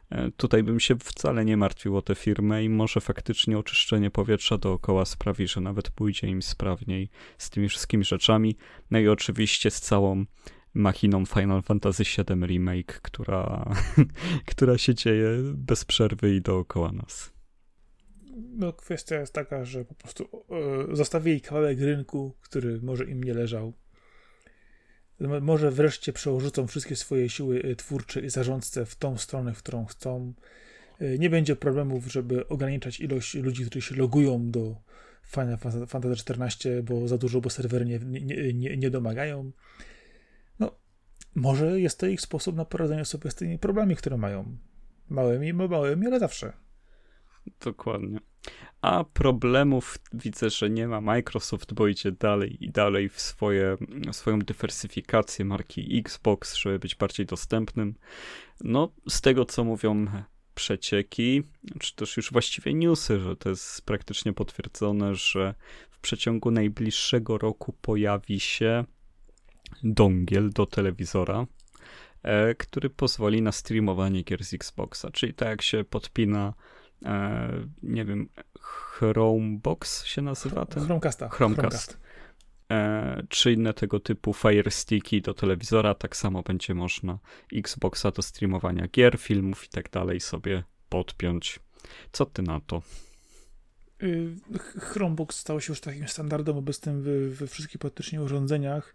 e, tutaj bym się wcale nie martwił o tę firmę i może faktycznie oczyszczenie powietrza dookoła sprawi, że nawet pójdzie im sprawniej z tymi wszystkimi rzeczami. No i oczywiście z całą machiną Final Fantasy VII Remake, która, [laughs] która się dzieje bez przerwy i dookoła nas. No, kwestia jest taka, że po prostu e, zostawili kawałek rynku, który może im nie leżał. Może wreszcie przełożą wszystkie swoje siły e, twórcze i zarządce w tą stronę, w którą chcą. E, nie będzie problemów, żeby ograniczać ilość ludzi, którzy się logują do Final Fantasy XIV, bo za dużo, bo serwery nie, nie, nie, nie domagają może jest to ich sposób na poradzenie sobie z tymi problemami, które mają. Małymi, małymi, ale zawsze. Dokładnie. A problemów widzę, że nie ma Microsoft, bo idzie dalej i dalej w, swoje, swoją dywersyfikację marki Xbox, żeby być bardziej dostępnym. No, z tego co mówią przecieki, czy też już właściwie newsy, że to jest praktycznie potwierdzone, że w przeciągu najbliższego roku pojawi się dongiel do telewizora, e, który pozwoli na streamowanie gier z Xboxa, czyli tak jak się podpina e, nie wiem, Chromebox się nazywa ten? Chromecasta. Chromecast. Chromecast. Czy inne tego typu Fire Sticki do telewizora, tak samo będzie można Xboxa do streamowania gier, filmów i tak dalej sobie podpiąć. Co ty na to? Y, Chromebox stał się już takim standardem obecnym we wszystkich praktycznie urządzeniach,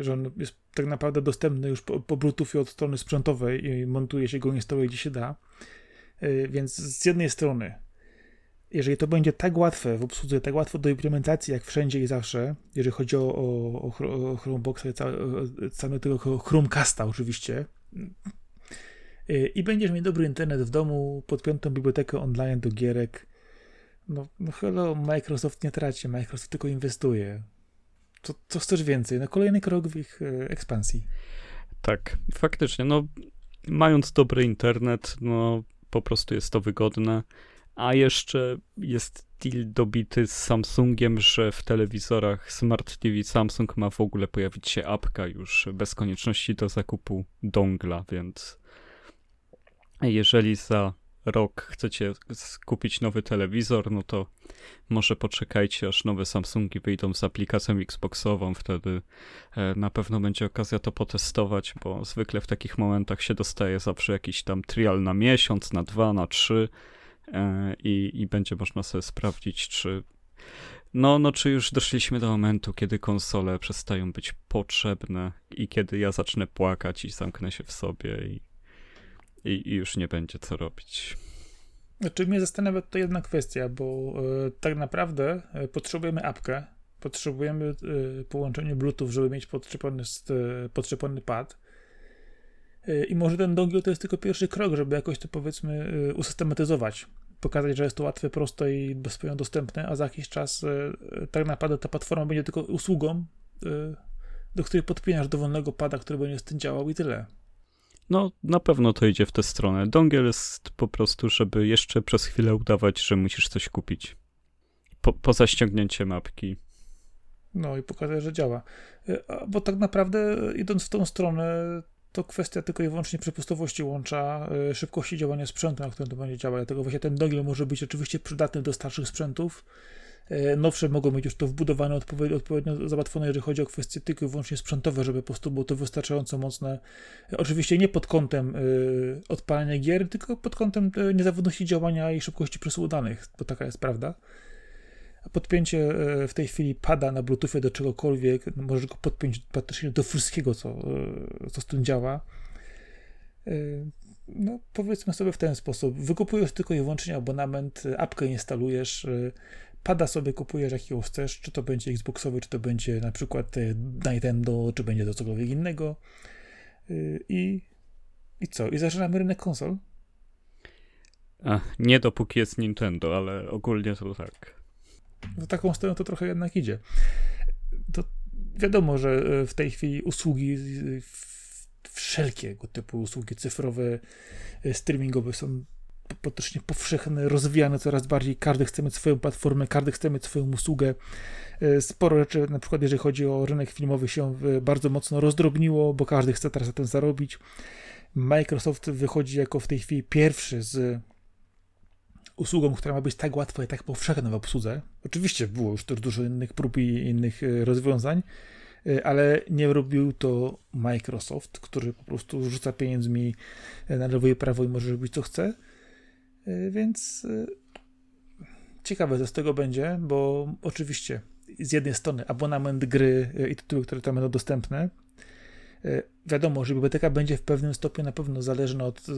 że on jest tak naprawdę dostępny już po, po od strony sprzętowej i montuje się go, instaluje gdzie się da. Y, więc z jednej strony jeżeli to będzie tak łatwe w obsłudze, tak łatwo do implementacji, jak wszędzie i zawsze, jeżeli chodzi o, o, o Chromeboxa i całego tego Chromecasta oczywiście, y, i będziesz mieć dobry internet w domu, podpiętą bibliotekę online do gierek, no, no hello, Microsoft nie traci, Microsoft tylko inwestuje. Co, co chcesz więcej? No kolejny krok w ich e, ekspansji. Tak, faktycznie, no mając dobry internet, no po prostu jest to wygodne. A jeszcze jest deal dobity z Samsungiem, że w telewizorach Smart TV Samsung ma w ogóle pojawić się apka już bez konieczności do zakupu dongla, więc jeżeli za rok chcecie kupić nowy telewizor, no to może poczekajcie, aż nowe Samsungi wyjdą z aplikacją Xboxową, wtedy e, na pewno będzie okazja to potestować, bo zwykle w takich momentach się dostaje zawsze jakiś tam trial na miesiąc, na dwa, na trzy, E, i, i będzie można sobie sprawdzić, czy no, no, czy już doszliśmy do momentu, kiedy konsole przestają być potrzebne i kiedy ja zacznę płakać i zamknę się w sobie i, i, i już nie będzie co robić. Znaczy mnie zastanawia to jedna kwestia, bo e, tak naprawdę e, potrzebujemy apkę, potrzebujemy e, połączenie Bluetooth, żeby mieć podczepiony, podczepiony pad. Y, I może ten dongle to jest tylko pierwszy krok, żeby jakoś to powiedzmy y, usystematyzować. Pokazać, że jest to łatwe, proste i bezpośrednio dostępne, a za jakiś czas y, tak naprawdę ta platforma będzie tylko usługą, do której podpinasz dowolnego pada, który będzie z tym działał i tyle. No, na pewno to idzie w tę stronę. Dongiel jest po prostu, żeby jeszcze przez chwilę udawać, że musisz coś kupić. Po, poza ściągnięciem mapki. No i pokazać, że działa. Bo tak naprawdę idąc w tą stronę, to kwestia tylko i wyłącznie przepustowości łącza, y, szybkości działania sprzętu, na którym to będzie działać. Dlatego właśnie ten dongle może być oczywiście przydatny do starszych sprzętów. Y, nowsze mogą mieć już to wbudowane odpowiednio, załatwione, jeżeli chodzi o kwestie tylko i wyłącznie sprzętowe, żeby po prostu było to wystarczająco mocne. Oczywiście nie pod kątem y, odpalania gier, tylko pod kątem niezawodności działania i szybkości przesyłu danych, bo taka jest prawda podpięcie e, w tej chwili pada na Bluetoothie do czegokolwiek, możesz go podpiąć praktycznie do wszystkiego, co, e, co z tym działa. E, no, powiedzmy sobie w ten sposób. Wykupujesz tylko i wyłącznie abonament, apkę instalujesz, pada sobie kupujesz jakiego chcesz, czy to będzie Xboxowy, czy to będzie na przykład Nintendo, czy będzie to cokolwiek innego. I, i co? I zaczynamy rynek konsol? Ach, nie dopóki jest Nintendo, ale ogólnie to tak w taką stronę to trochę jednak idzie. To wiadomo, że e, w tej chwili usługi, wszelkiego typu usługi cyfrowe, e, streamingowe są praktycznie powszechne, rozwijane coraz bardziej. Każdy chce mieć swoją platformę, każdy chce mieć swoją usługę. E, sporo rzeczy, na przykład jeżeli chodzi o rynek filmowy, się bardzo mocno rozdrobniło, bo każdy chce teraz na tym zarobić. Microsoft wychodzi jako w tej chwili pierwszy z usługą, która ma być tak łatwa i tak powszechna w obsłudze. Oczywiście było już dużo innych prób i innych e, rozwiązań, e, ale nie robił to Microsoft, który po prostu rzuca pieniędzmi e, na lewo i prawo i może robić co chce. Więc ciekawe co z tego będzie, bo oczywiście z jednej strony abonament gry i tytuły, które tam będą dostępne, E, wiadomo, że biblioteka będzie w pewnym stopniu na pewno zależna od e,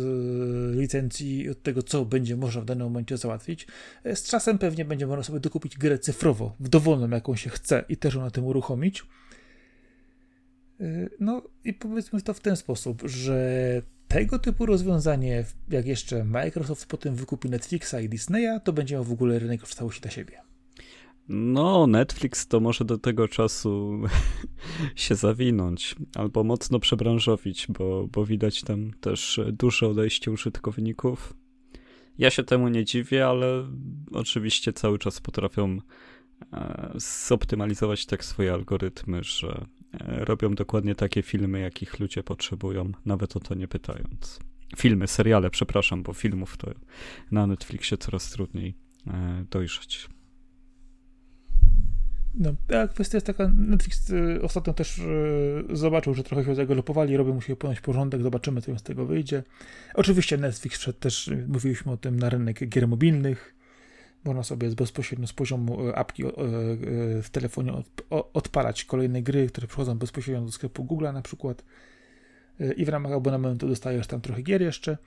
licencji, od tego, co będzie można w danym momencie załatwić. E, z czasem pewnie będzie można sobie dokupić grę cyfrowo, w dowolną, jaką się chce i też ją na tym uruchomić. No i powiedzmy to w ten sposób, że tego typu rozwiązanie, jak jeszcze Microsoft potem wykupi Netflixa i Disneya, to będzie miał w ogóle rynek w całości dla siebie. No, Netflix to może do tego czasu [laughs] się zawinąć albo mocno przebranżowić, bo, bo widać tam też duże odejście użytkowników. Ja się temu nie dziwię, ale oczywiście cały czas potrafią e, zoptymalizować tak swoje algorytmy, że robią dokładnie takie filmy, jakich ludzie potrzebują, nawet o to nie pytając. Filmy, seriale, przepraszam, bo filmów to na Netflixie coraz trudniej e, dojrzeć. No, a kwestia jest taka, Netflix y, ostatnio też zobaczył, że trochę się zagalopowali, robią musi ponieść porządek, zobaczymy, co z tego wyjdzie. Oczywiście Netflix też, mówiliśmy o tym, na rynek gier mobilnych. Można sobie bezpośrednio z poziomu apki w telefonie odpalać kolejne gry, które przychodzą bezpośrednio do sklepu Google na przykład. I w ramach abonamentu dostajesz tam trochę gier jeszcze.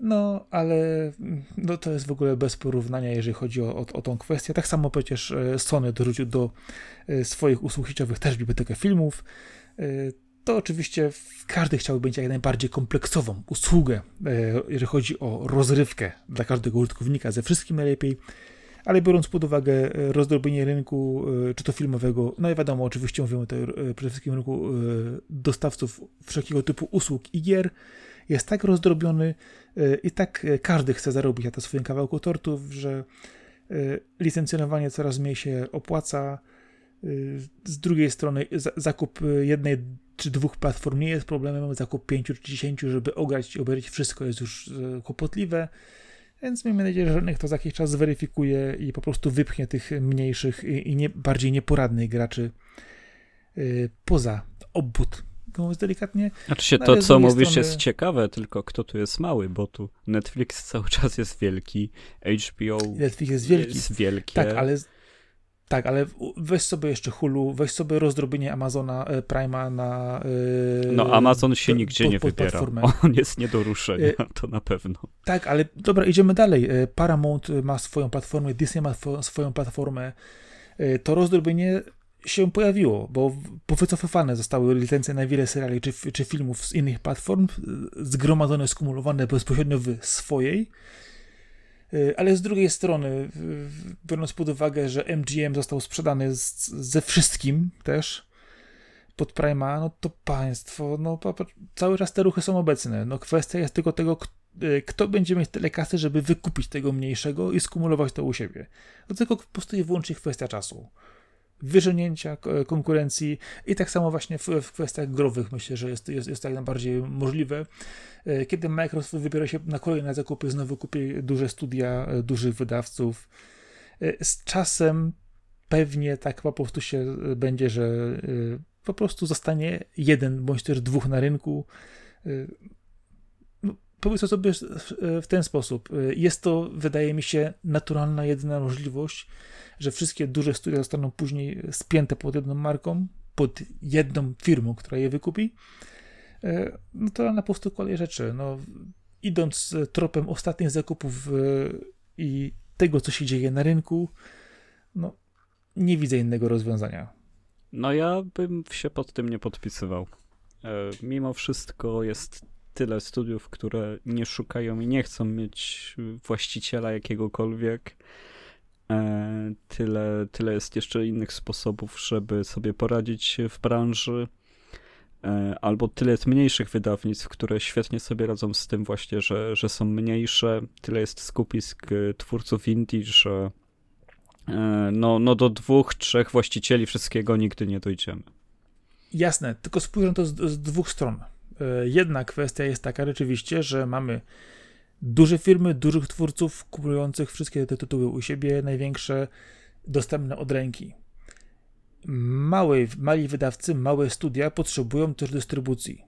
No, ale mm, no, to jest w ogóle bez porównania, jeżeli chodzi o, o, o tą kwestię. Tak samo przecież e, Sony dorzucił do e, swoich usług też bibliotekę filmów. E, to oczywiście każdy chciałby mieć jak najbardziej kompleksową usługę, jeżeli chodzi o rozrywkę dla każdego użytkownika, ze wszystkim najlepiej, ale biorąc pod uwagę rozdrobienie rynku, czy to filmowego, no i wiadomo, oczywiście mówimy tutaj przede wszystkim rynku dostawców wszelkiego typu usług i gier, jest tak rozdrobiony e, i tak e, każdy chce zarobić na to swoim kawałku tortów, że e, licencjonowanie coraz mniej się opłaca. Z drugiej strony zakup jednej czy dwóch platform nie jest problemem, zakup pięciu czy dziesięciu, żeby ograć i obejrzeć wszystko jest już kłopotliwe. Więc miejmy nadzieję, że rynek to za jakiś czas zweryfikuje i po prostu wypchnie tych mniejszych i nie, bardziej nieporadnych graczy poza obwód mówiąc delikatnie. Znaczy się, to co mówisz strony... jest ciekawe, tylko kto tu jest mały, bo tu Netflix cały czas jest wielki, HBO Netflix jest wielki. Jest wielkie. Tak, ale tak, ale weź sobie jeszcze Hulu, weź sobie rozdrobienie Amazona e, Prima na. Yy, no, Amazon się nigdzie pod, nie pod wybiera. Platformę. On jest nie do ruszenia, yy, to na pewno. Tak, ale dobra, idziemy dalej. Paramount ma swoją platformę, Disney ma swoją platformę. To rozdrobienie się pojawiło, bo powycofywane zostały licencje na wiele seriali czy, czy filmów z innych platform, zgromadzone, skumulowane bezpośrednio w swojej. Y, ale z drugiej strony, biorąc pod uwagę, że MGM został sprzedany z, ze wszystkim też pod Prima, no to państwo, no cały czas te ruchy są obecne. No kwestia jest tylko tego, y, kto będzie mieć tyle kasy, żeby wykupić tego mniejszego i skumulować to u siebie. To tylko po prostu i wyłącznie kwestia czasu wyżenięcia konkurencji i tak samo właśnie w, w kwestiach growych myślę, że jest, jest, jest tak najbardziej możliwe. E, kiedy Microsoft wybiera się na kolejne zakupy, znowu kupi duże studia, e, dużych wydawców. E, z czasem pewnie tak po prostu się będzie, że po prostu zostanie jeden bądź też dwóch na rynku. No, powiedz sobie w ten sposób. Jest to, wydaje mi się, naturalna, jedyna możliwość, że wszystkie duże studia zostaną później spięte pod jedną marką, pod jedną firmą, która je wykupi, e, no to na prostu kolej rzeczy. No, idąc tropem ostatnich zakupów e, i tego, co się dzieje na rynku, no, nie widzę innego rozwiązania. No ja bym się pod tym nie podpisywał. E, mimo wszystko jest tyle studiów, które nie szukają i nie chcą mieć właściciela jakiegokolwiek. E, tyle, tyle jest jeszcze innych sposobów, żeby sobie poradzić w branży. E, albo tyle jest mniejszych wydawnictw, które świetnie sobie radzą z tym właśnie, że, że są mniejsze. Tyle jest skupisk e, twórców indie, że no, no do dwóch, trzech właścicieli wszystkiego nigdy nie dojdziemy. Jasne, tylko spojrzę to z, z dwóch stron. Jedna kwestia jest taka rzeczywiście, że mamy duże firmy, dużych twórców kupujących wszystkie te tytuły u siebie, największe, dostępne od ręki. Małe, mali wydawcy, małe studia potrzebują też dystrybucji.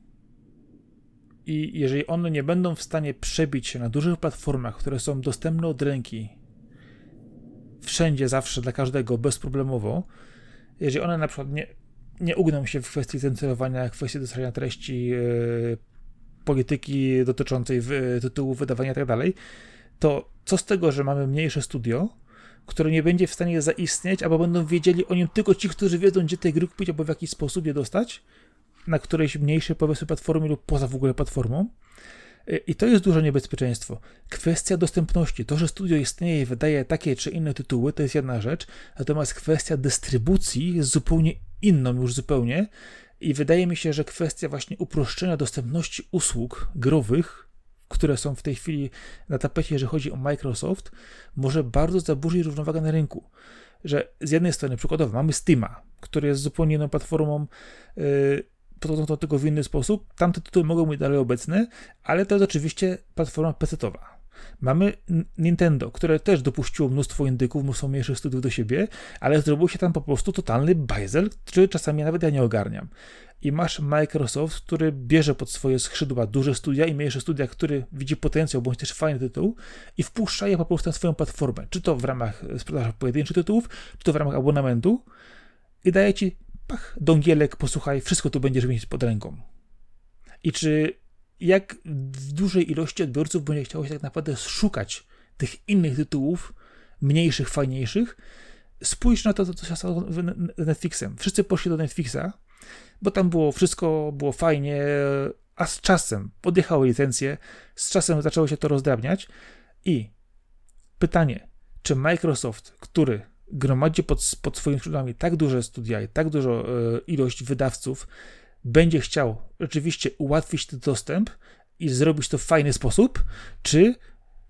I jeżeli one nie będą w stanie przebić się na dużych platformach, które są dostępne od ręki, wszędzie, zawsze, dla każdego, bezproblemowo, jeżeli one na przykład nie, nie ugną się w kwestii cenzurowania, w kwestii dostarczania treści, yy, polityki dotyczącej tytułu, wydawania itd., tak to co z tego, że mamy mniejsze studio, które nie będzie w stanie zaistnieć, albo będą wiedzieli o nim tylko ci, którzy wiedzą, gdzie tej gry kupić, albo w jaki sposób je dostać, na którejś mniejszej powiedzmy platformie lub poza w ogóle platformą. I to jest duże niebezpieczeństwo. Kwestia dostępności. To, że studio istnieje i wydaje takie czy inne tytuły, to jest jedna rzecz, natomiast kwestia dystrybucji jest zupełnie inną już zupełnie i wydaje mi się, że kwestia właśnie uproszczenia dostępności usług growych, które są w tej chwili na tapecie, jeżeli chodzi o Microsoft, może bardzo zaburzyć równowagę na rynku. Że z jednej strony, przykładowo, mamy Steama, który jest zupełnie inną platformą, yy, podchodzą do tego w inny sposób. Tamte tytuły mogą być dalej obecne, ale to jest oczywiście platforma PC-towa. Mamy Nintendo, które też dopuściło mnóstwo indyków, mnóstwo mniejszych studiów do siebie, ale zrobił się tam po prostu totalny bajzel, który czasami nawet ja nie ogarniam. I masz Microsoft, który bierze pod swoje skrzydła duże studia i mniejsze studia, który widzi potencjał, bądź też fajny tytuł i wpuszcza je po prostu na swoją platformę. Czy to w ramach sprzedaży pojedynczych tytułów, czy to w ramach abonamentu i daje ci pach, dągielek, posłuchaj, wszystko tu będziesz mieć pod ręką. I czy jak w dużej ilości odbiorców będzie chciało się tak naprawdę szukać tych innych tytułów, mniejszych, fajniejszych, spójrz na to, co się stało z Netflixem. Wszyscy poszli do Netflixa, bo tam było wszystko, było fajnie, a z czasem podjechały licencje, z czasem zaczęło się to rozdrabniać i pytanie, czy Microsoft, który gromadzi pod, pod swoimi skrzydłami tak duże studia i tak dużą e, ilość wydawców, będzie chciał rzeczywiście ułatwić ten dostęp i zrobić to w fajny sposób, czy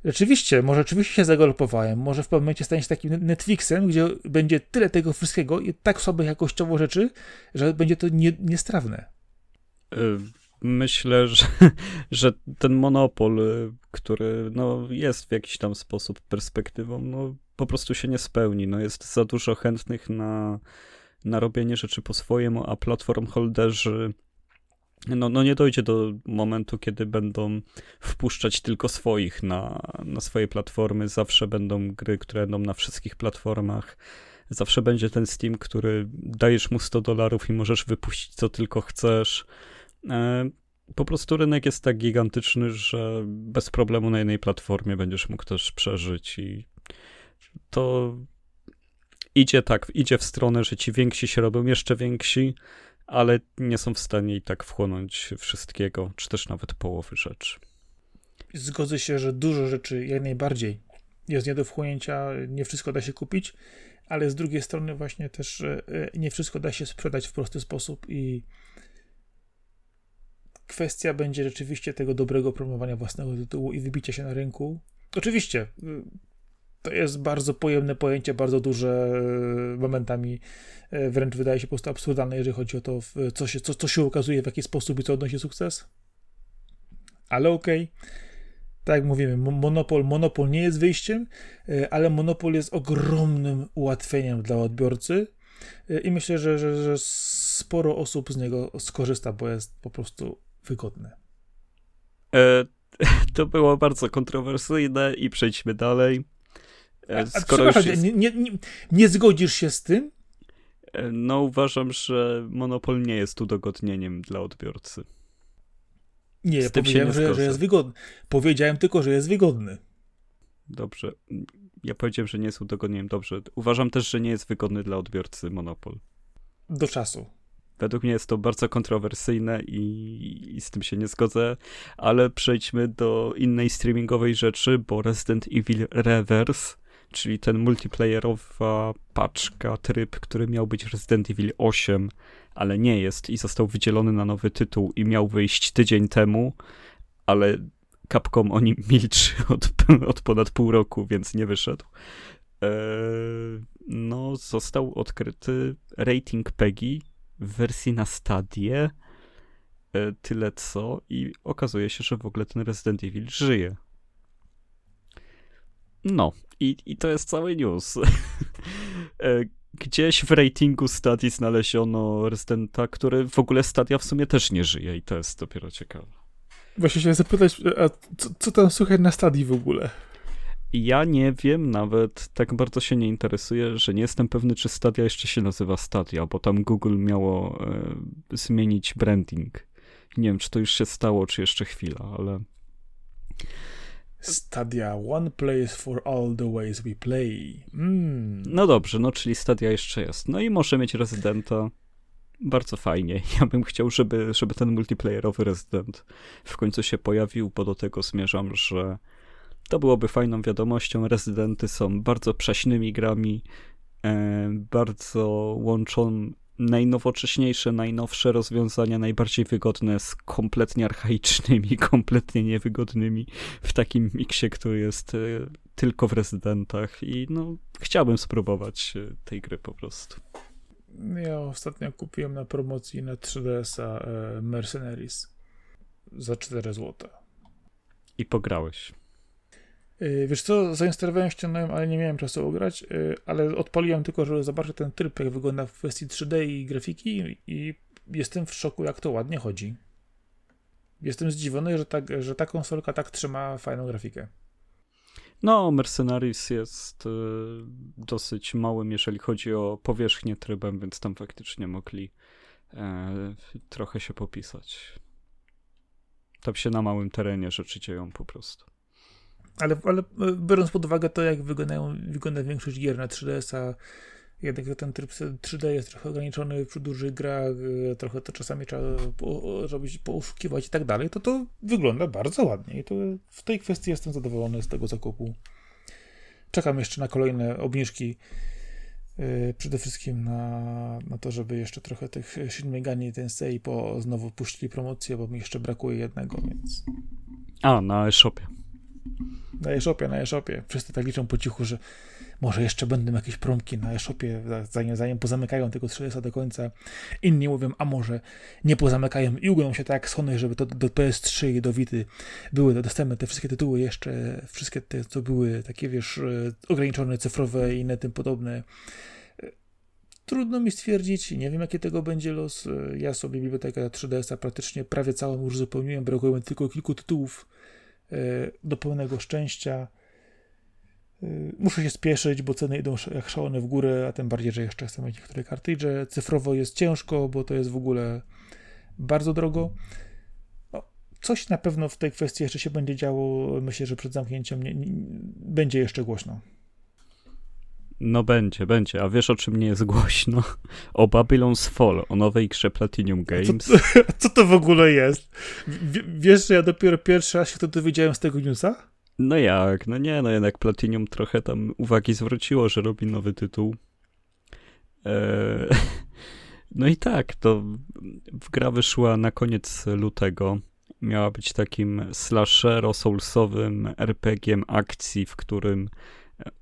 rzeczywiście, może rzeczywiście się zagolopowałem, może w pewnym momencie stanie się takim Netflixem, gdzie będzie tyle tego wszystkiego i tak słabych jakościowo rzeczy, że będzie to nie, niestrawne. Y, myślę, [laughs] że, że ten monopol, y, który no, jest w jakiś tam sposób perspektywą, no, po prostu się nie spełni. No, jest za dużo chętnych na na robienie rzeczy po swojemu, a platform holderzy no, no nie dojdzie do momentu, kiedy będą wpuszczać tylko swoich na, na swoje platformy. Zawsze będą gry, które będą na wszystkich platformach. Zawsze będzie ten Steam, który dajesz mu 100 dolarów i możesz wypuścić co tylko chcesz. E, po prostu rynek jest tak gigantyczny, że bez problemu na jednej platformie będziesz mógł też przeżyć i to idzie tak, idzie w stronę, że ci więksi się robią jeszcze więksi, ale nie są w stanie i tak wchłonąć wszystkiego, czy też nawet połowy rzeczy. Zgodzę się, że dużo rzeczy jak najbardziej jest nie do wchłonięcia, nie wszystko da się kupić, ale z drugiej strony właśnie też e, nie wszystko da się sprzedać w prosty sposób i kwestia będzie rzeczywiście tego dobrego promowania własnego tytułu i wybicia się na rynku. Oczywiście to jest bardzo pojemne pojęcie, bardzo duże e, momentami, e, wręcz wydaje się po prostu absurdalne, jeżeli chodzi o to, co się, co, co się ukazuje, w jaki sposób i co odnosi sukces. Ale okej. Okay. Tak jak mówimy, monopol, monopol nie jest wyjściem, e, ale monopol jest ogromnym ułatwieniem dla odbiorcy i myślę, że, że, że sporo osób z niego skorzysta, bo jest po prostu wygodne. E, [laughs] to było bardzo kontrowersyjne i przejdźmy dalej. Skoro już jest... nie, nie, nie, zgodzisz się z tym? E, no, uważam, że monopol nie jest udogodnieniem dla odbiorcy. Nie, powiedziałem, nie że, że jest wygodny. Powiedziałem tylko, że jest wygodny. Dobrze. Ja powiedziałem, że nie jest udogodnieniem. Dobrze. Uważam też, że nie jest wygodny dla odbiorcy monopol. Do czasu. Według mnie jest to bardzo kontrowersyjne i, i, z tym się nie zgodzę, ale przejdźmy do innej streamingowej rzeczy, bo Resident Evil Reverse czyli ten multiplayerowa paczka, tryb, który miał być Resident Evil 8, ale nie jest i został wydzielony na nowy tytuł i miał wyjść tydzień temu, ale Capcom o nim milczy [laughs] od, od ponad pół roku, więc nie wyszedł. Eee, no, został odkryty rating PEGI w wersji na stadie, e, tyle co, i okazuje się, że w ogóle ten Resident Evil żyje. No, i, i to jest cały news. [laughs] E, gdzieś w ratingu Stadii znaleziono Residenta, który w ogóle Stadia w sumie też nie żyje i to jest dopiero ciekawe. Właśnie chciałem zapytać, a co, co tam słychać na Stadii w ogóle? Ja nie wiem, nawet tak bardzo się nie interesuję, że nie jestem pewny, czy Stadia jeszcze się nazywa Stadia, bo tam Google miało e, zmienić branding. Nie wiem, czy to już się stało, czy jeszcze chwila, ale Stadia One Place for All the Ways We Play. Mm. No dobrze, no czyli Stadia jeszcze jest. No i może mieć rezydenta. bardzo fajnie. [laughs] Ja bym chciał, żeby, żeby ten multiplayerowy Resident w końcu się pojawił, bo do tego zmierzam, że to byłoby fajną wiadomością. Rezydenty są bardzo prześnymi grami, e, bardzo łączą najnowocześniejsze, najnowsze rozwiązania, najbardziej wygodne z kompletnie archaicznymi, [laughs] kompletnie niewygodnymi w takim miksie, który jest e, tylko w rezydentach i no chciałbym spróbować e, tej gry po prostu. Ja ostatnio kupiłem na promocji na 3DS-a e, Mercenaries za 4 zł. I pograłeś. E, wiesz co, zainstalowałem, ściągnąłem, ale nie miałem czasu ograć, e, ale odpaliłem tylko, żeby zobaczyć ten tryb, jak wygląda w kwestii 3D i grafiki i jestem w szoku, jak to ładnie chodzi. Jestem zdziwiony, że ta, że ta konsolka tak trzyma fajną grafikę. No, Mercenaries jest y, dosyć małym, jeżeli chodzi o powierzchnię trybem, więc tam faktycznie mogli e, trochę się popisać. Tam się na małym terenie rzeczy dzieją po prostu. Ale, ale e, biorąc pod uwagę to, jak wyglądają, wygląda większość gier na 3DS-a, jednak ten tryb 3D jest trochę ograniczony przy dużych grach, e, trochę to czasami trzeba robić, pouszukiwać i tak dalej, to to wygląda bardzo ładnie i to w tej kwestii jestem zadowolony z tego zakupu. Czekam jeszcze na kolejne obniżki, yy, przede wszystkim na, na to, żeby jeszcze trochę tych Shin Megami Tensei po znowu puścili promocję, bo mi jeszcze brakuje jednego, więc... A, na e-shopie. Na e-shopie, na e-shopie. Wszyscy tak liczą po cichu, że może jeszcze będą jakieś promki na e-shopie, zanim, zanim pozamykają tego 30 do końca. Inni mówią, a może nie pozamykają i ugną się tak Sony, żeby to do PS3 i do Vity były dostępne te wszystkie tytuły jeszcze, wszystkie te, co były takie, wiesz, e, ograniczone, cyfrowe i inne tym podobne. E, trudno mi stwierdzić, nie wiem jaki tego będzie los. E, ja sobie bibliotekę 3DS-a praktycznie prawie całą już zupełniłem, brakuje tylko kilku tytułów do pełnego szczęścia. Y, muszę się spieszyć, bo ceny idą jak szalone w górę, a tym bardziej, że jeszcze chcę mieć niektóre kartridże. Cyfrowo jest ciężko, bo to jest w ogóle bardzo drogo. No, coś na pewno w tej kwestii jeszcze się będzie działo. Myślę, że przed zamknięciem nie, nie, będzie jeszcze głośno. No będzie, będzie. A wiesz o czym nie jest głośno? O Babylon's Fall, o nowej grze Platinum Games. Co to, [laughs] co to w ogóle jest? W, wiesz, że ja dopiero pierwszy raz się to dowiedziałem z tego newsa? No jak? No nie, no jednak Platinum trochę tam uwagi zwróciło, że robi nowy tytuł. Eee, [laughs] no i tak, to gra wyszła na koniec lutego. Miała być takim slashero soulsowym RPG akcji, w którym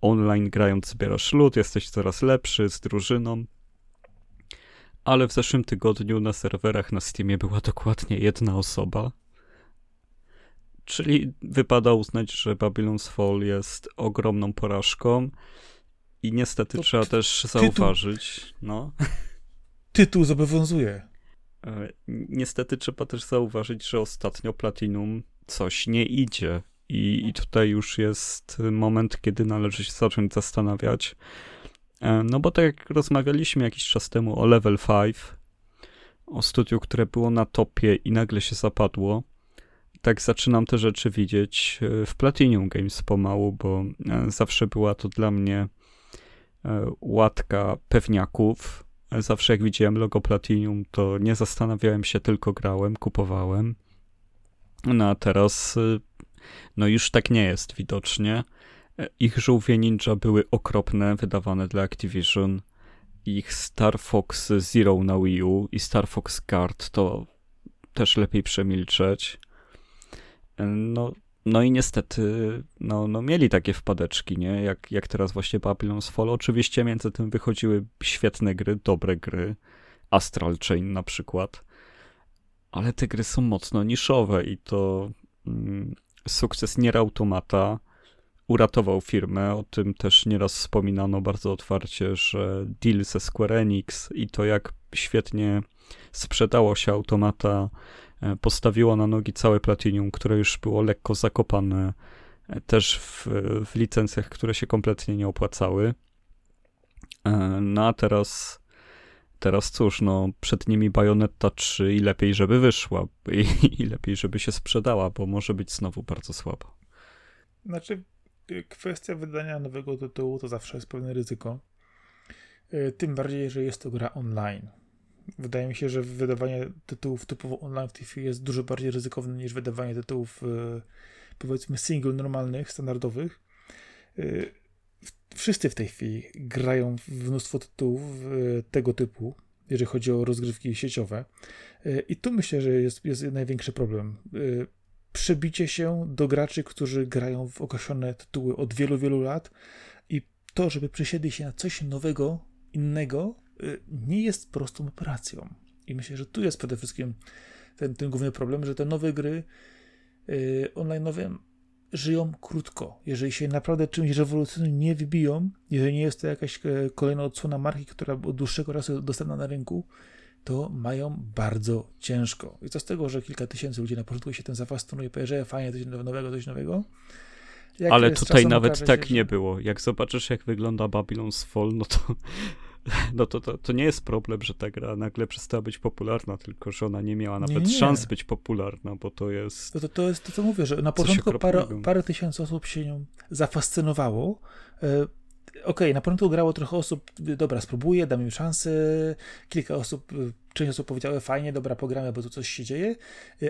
online grając zbierasz lód, jesteś coraz lepszy z drużyną. Ale w zeszłym tygodniu na serwerach na Steamie była dokładnie jedna osoba, Czyli wypada uznać, że Babylon's Fall jest ogromną porażką i niestety to trzeba też zauważyć, tytuł, no. Tytuł zobowiązuje. E, niestety trzeba też zauważyć, że ostatnio Platinum coś nie idzie i, i tutaj już jest moment, kiedy należy się zacząć zastanawiać. E, no bo tak jak rozmawialiśmy jakiś czas temu o Level 5, o studiu, które było na topie i nagle się zapadło, tak zaczynam te rzeczy widzieć e, w Platinum Games pomału, bo e, zawsze była to dla mnie łatka pewniaków. Zawsze jak widziałem logo Platinum, to nie zastanawiałem się, tylko grałem, kupowałem. No a teraz, no już tak nie jest widocznie. Ich żółwie ninja były okropne, wydawane dla Activision. Ich Star Fox Zero na Wii U i Star Fox Guard to też lepiej przemilczeć. No, no i niestety, no, no mieli takie wpadeczki, nie? Jak, jak teraz właśnie Babylon's Fall. Oczywiście między tym wychodziły świetne gry, dobre gry. Astral Chain na przykład. Ale te gry są mocno niszowe i to mm, sukces Nier Automata uratował firmę. O tym też nieraz wspominano bardzo otwarcie, że deal ze Square Enix i to jak świetnie sprzedało się Automata E, postawiło na nogi całe Platinum, które już było lekko zakopane e, też w, w licencjach, które się kompletnie nie opłacały. E, no a teraz, teraz cóż, no przed nimi Bayonetta 3 i lepiej, żeby wyszła [laughs] i, i lepiej, żeby się sprzedała, bo może być znowu bardzo słaba. Znaczy, kwestia wydania nowego tytułu to zawsze jest pewne ryzyko. Tym bardziej, że jest to gra online Wydaje mi się, że wydawanie tytułów typowo online w tej chwili jest dużo bardziej ryzykowne niż wydawanie tytułów e, powiedzmy single, normalnych, standardowych. E, wszyscy w tej chwili grają w mnóstwo tytułów e, tego typu, jeżeli chodzi o rozgrywki sieciowe. I tu myślę, że jest, jest największy problem. Przebicie się do graczy, którzy grają w określone tytuły od wielu, wielu lat i to, żeby przesiedli się na coś nowego, innego, nie jest prostą operacją. I myślę, że tu jest przede wszystkim ten, ten główny problem, że te nowe gry online'owe żyją krótko. Jeżeli się naprawdę czymś rewolucyjnym nie wybiją, jeżeli nie jest to jakaś e, kolejna odsłona marki, która od dłuższego czasu jest dostępna na rynku, to mają bardzo ciężko. I co z tego, że kilka tysięcy ludzi na początku się ten zafascynuje, powie, że fajnie, coś nowego, coś nowego. Jak Ale tutaj nawet tak nie było. Jak zobaczysz, jak wygląda Babylon's Fall, no to [laughs] no to, to, to nie jest problem, że ta gra nagle przestała być popularna, tylko że ona nie miała nawet nie, nie. szans być popularna, bo to jest. To, to, jest to, co mówię, że na początku parę, parę tysięcy osób się nią zafascynowało. E, okej, okay, na początku grało trochę osób, dobra, spróbuję, dam im szansę. Kilka osób, część osób powiedziały, fajnie, dobra, pogramy, bo tu coś się dzieje,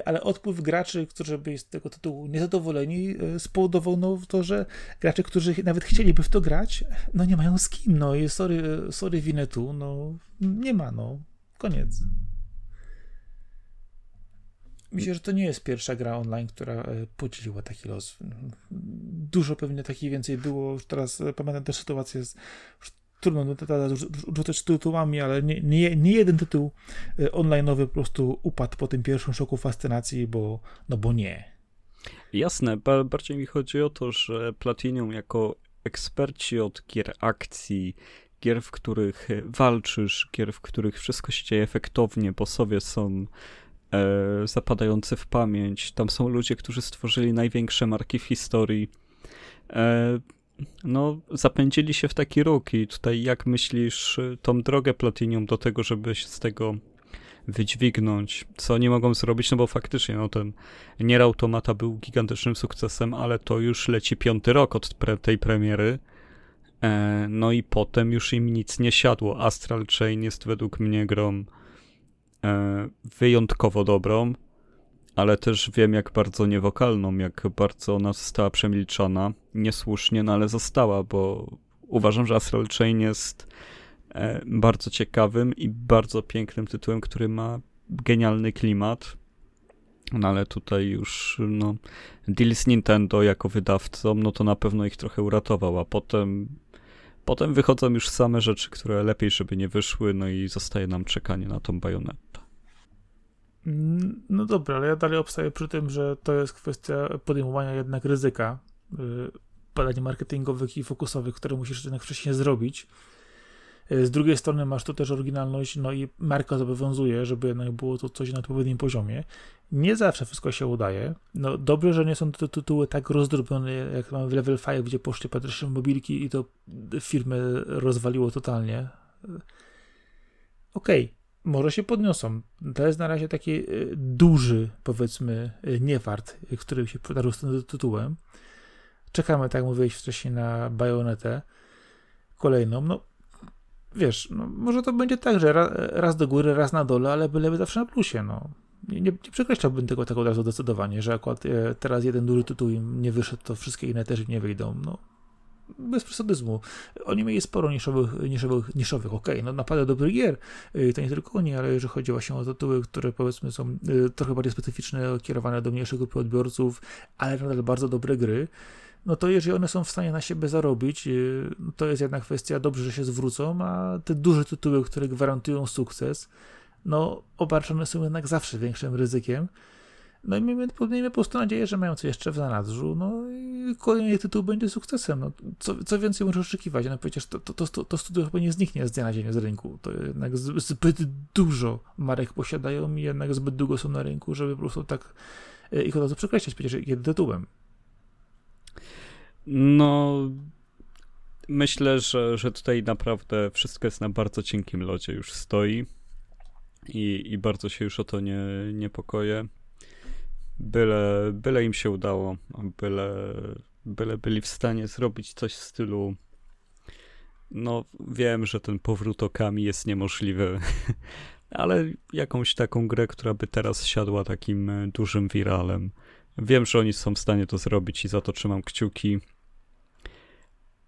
ale odpływ graczy, którzy byli z tego tytułu niezadowoleni, spowodował no, to, że gracze, którzy nawet chcieliby w to grać, no nie mają z kim, no i sorry, sorry winę tu, no nie ma, no, koniec. Myślę, że to nie jest pierwsza gra online, która e, podzieliła taki los. Dużo pewnie takich więcej było. Już teraz e, pamiętam też sytuację z trudno no, rzucać tytułami, ale nie, nie, nie jeden tytuł e, online'owy po prostu upadł po tym pierwszym szoku fascynacji, bo no bo nie. Jasne, bardziej mi chodzi o to, że Platinum jako eksperci od gier akcji, gier, w których walczysz, gier, w których wszystko się dzieje efektownie, bossowie są zapadający w pamięć. Tam są ludzie, którzy stworzyli największe marki w historii. E, no, zapędzili się w taki róg i tutaj jak myślisz tą drogę Platinum do tego, żeby się z tego wydźwignąć, co nie mogą zrobić, no bo faktycznie no ten Nier Automata był gigantycznym sukcesem, ale to już leci piąty rok od pre tej premiery, e, no i potem już im nic nie siadło. Astral Chain jest według mnie grą E, wyjątkowo dobrą, ale też wiem, jak bardzo niewokalną, jak bardzo ona została przemilczana. Niesłusznie, no ale została, bo uważam, że Astral Chain jest e, bardzo ciekawym i bardzo pięknym tytułem, który ma genialny klimat. No ale tutaj już, no, deal z Nintendo jako wydawcą, no to na pewno ich trochę uratował, a potem Potem wychodzą już same rzeczy, które lepiej, żeby nie wyszły, no i zostaje nam czekanie na tą bajonetę. Mm, no dobra, ale ja dalej obstaję przy tym, że to jest kwestia podejmowania jednak ryzyka, yy, badań marketingowych i fokusowych, które musisz jednak wcześniej zrobić. Y, z drugiej strony masz tu też oryginalność, no i marka zobowiązuje, żeby jednak było to coś na odpowiednim poziomie. Nie zawsze wszystko się udaje. No dobrze, że nie są te tytuły tak rozdrobione, jak mamy w Level 5, gdzie poszli patrzeć mobilki i to firmę rozwaliło totalnie. Okej, okay, może się podniosą. To jest na razie taki y, duży, powiedzmy, y, niewart, który się przydarzył z tym tytułem. Czekamy, tak jak mówiłeś wcześniej, na bajonetę kolejną. No, wiesz, no, może to będzie tak, że raz do góry, raz na dole, ale byleby zawsze na plusie, no. Nie, nie, nie przekreślałbym tego tak od razu zdecydowanie, że akurat e, teraz jeden duży tytuł im nie wyszedł, to wszystkie inne też nie wyjdą, no. Bez przesadyzmu. Oni mieli sporo niszowych, niszowych, niszowych okej, okay, no naprawdę dobry gier, e, to nie tylko oni, ale jeżeli chodzi właśnie o tytuły, które powiedzmy są e, trochę bardziej specyficzne, kierowane do mniejszej grupy odbiorców, ale nadal bardzo dobre gry, no to jeżeli one są w stanie na siebie zarobić, y, to jest jednak kwestia dobrze, że się zwrócą, a te duże tytuły, które gwarantują sukces, no obarczone są jednak zawsze większym ryzykiem. No i miejmy, miejmy po prostu nadzieję, że mają coś jeszcze w zanadrzu, no i kolejny tytuł będzie sukcesem. No, co, co więcej możesz oczekiwać? No przecież to, to, to, to studio chyba nie zniknie z dnia na dzień z rynku. To jednak zbyt dużo marek posiadają i jednak zbyt długo są na rynku, żeby po prostu tak y, ich od razu przekreślać przecież jednym tytułem. No, myślę, że, że tutaj naprawdę wszystko jest na bardzo cienkim lodzie, już stoi i, i bardzo się już o to nie niepokoję. Byle, byle im się udało, byle, byle byli w stanie zrobić coś w stylu. No, wiem, że ten powrót okami jest niemożliwy. [laughs] ale jakąś taką grę, która by teraz siadła takim e, dużym wiralem. Wiem, że oni są w stanie to zrobić i za to trzymam kciuki.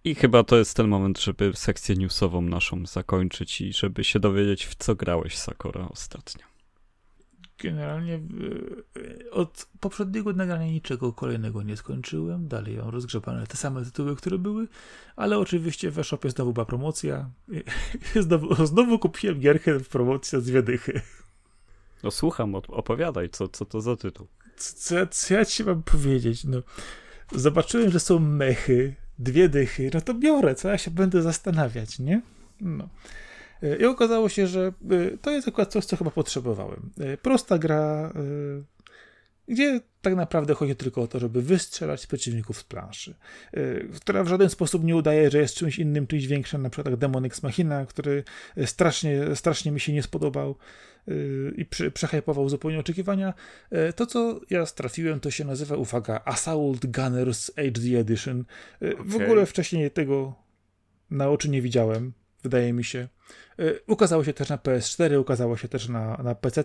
I chyba to jest ten moment, żeby sekcję newsową naszą zakończyć i żeby się dowiedzieć, w co grałeś, Sakura, ostatnio. Generalnie od poprzedniego nagrania niczego kolejnego nie skończyłem. Dalej mam rozgrzebane te same tytuły, które były, ale oczywiście w e-shopie znowu była promocja. [laughs] Znowu, znowu kupiłem gierkę w promocji z dwie dychy. No słucham, opowiadaj, co, co to za tytuł. Co, co ja ci mam powiedzieć? No, zobaczyłem, że są mechy, dwie dychy, no to biorę, co ja się będę zastanawiać, nie? No. E, I okazało się, że e, to jest akurat coś, co chyba potrzebowałem. E, prosta gra, gdzie tak naprawdę chodzi tylko o to, żeby wystrzelać przeciwników z planszy, która w żaden sposób nie udaje, że jest czymś innym, czymś większym, na przykład Demon X Machina, który strasznie, strasznie mi się nie spodobał i przehypował zupełnie oczekiwania. To, co ja strafiłem, to się nazywa, uwaga, Assault Gunners HD Edition. Okay. W ogóle wcześniej tego na oczy nie widziałem wydaje mi się. E, ukazało się też na PS4, ukazało się też na, na PC.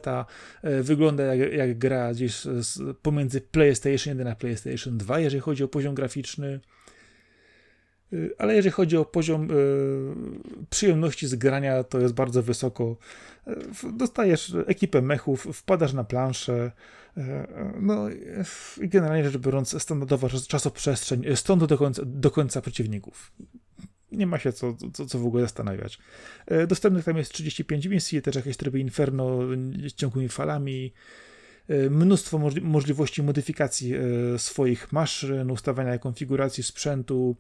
E, wygląda jak, jak gra gdzieś z, pomiędzy PlayStation 1 a PlayStation 2, jeżeli chodzi o poziom graficzny. E, ale jeżeli chodzi o poziom przyjemności z grania, to jest bardzo wysoko. Dostajesz ekipę mechów, wpadasz na planszę. no i generalnie rzecz biorąc, standardowa czasoprzestrzeń stąd do końca, do końca przeciwników nie ma się co, co, co w ogóle zastanawiać. E, dostępnych tam jest 35 misji, też jakieś tryby Inferno z ciągłymi falami, e, mnóstwo możliwości modyfikacji e, swoich maszyn, ustawiania konfiguracji sprzętu,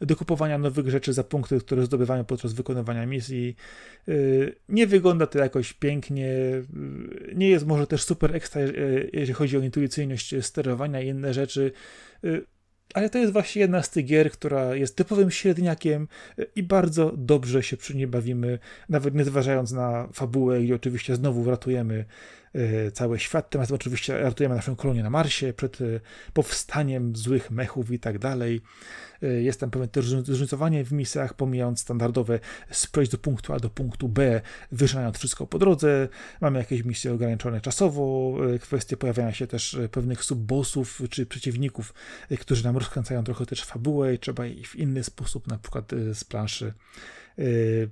dokupowania nowych rzeczy za punkty, które zdobywamy podczas wykonywania misji. Nie wygląda to jakoś pięknie, nie jest może też super ekstra, jeżeli chodzi o intuicyjność sterowania i inne rzeczy ale to jest właśnie jedna z tych gier, która jest typowym średniakiem i bardzo dobrze się przy niej bawimy, nawet nie zważając na fabułę, gdzie oczywiście znowu ratujemy cały świat. Teraz oczywiście ratujemy naszą kolonię na Marsie przed e, powstaniem złych mechów i tak dalej. Y, jest tam pewne też zróżnicowanie w misjach, pomijając standardowe przejść do punktu A do punktu B, wyżynając wszystko po drodze. Mamy jakieś misje ograniczone czasowo, kwestie pojawiania się też pewnych subbossów czy przeciwników, którzy nam rozkręcają trochę też fabułę i trzeba ich w inny sposób, na przykład z planszy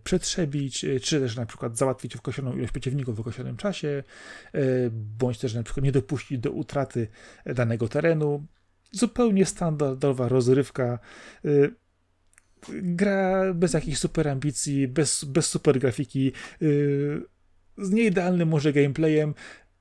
przetrzebić, czy też na przykład załatwić określoną ilość przeciwników w określonym czasie, bądź też na przykład nie dopuścić do utraty danego terenu zupełnie standardowa rozrywka. Y, gra bez jakichś super ambicji, bez, bez super grafiki, y, z nieidealnym może gameplayem,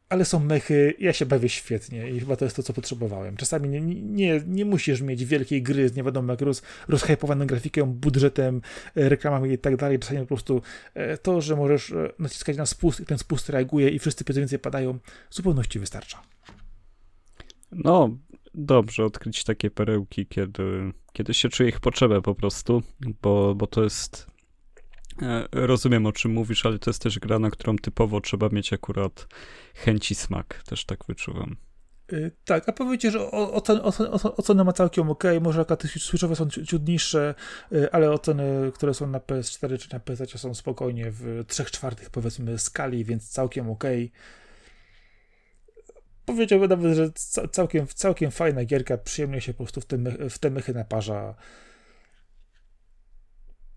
ale są mechy, ja się bawię świetnie i chyba to jest to, co potrzebowałem. Czasami nie, nie, nie musisz mieć wielkiej gry z nie wiadomo jak roz, rozhypowaną grafiką, budżetem, e, reklamami i tak dalej. Czasami po prostu e, to, że możesz e, naciskać na spust i ten spust reaguje i wszyscy więcej padają, w zupełności wystarcza. No, dobrze odkryć takie perełki, kiedy, kiedy się czuje ich potrzebę po prostu, bo, bo to jest. E, rozumiem o czym mówisz, ale to jest też gra, na którą typowo trzeba mieć akurat chęci smak, też tak wyczuwam. Yy, tak, a powiecie, że oceny, ma całkiem ok, może akaty switchowe są ciut niższe, yy, ale oceny, które są na PS4 czy na PC są spokojnie w 3 czwartych powiedzmy skali, więc całkiem ok powiedziałbym nawet, że całkiem, całkiem fajna gierka, przyjemnie się po prostu w te, w te mychy naparza.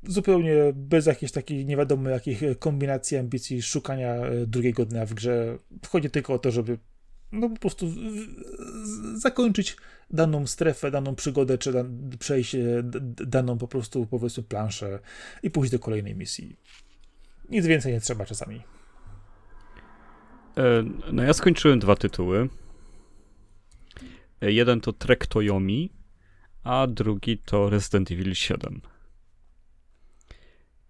Zupełnie bez jakichś takich nie wiadomo jakich kombinacji, ambicji, szukania e, drugiego dnia w grze. Chodzi tylko o to, żeby no po prostu zakończyć daną strefę, daną przygodę, czy dan przejść daną po prostu powiedzmy planszę i pójść do kolejnej misji. Nic więcej nie trzeba czasami. E, no ja skończyłem dwa tytuły. E, jeden to Trek Toyomi, a drugi to Resident Evil 7.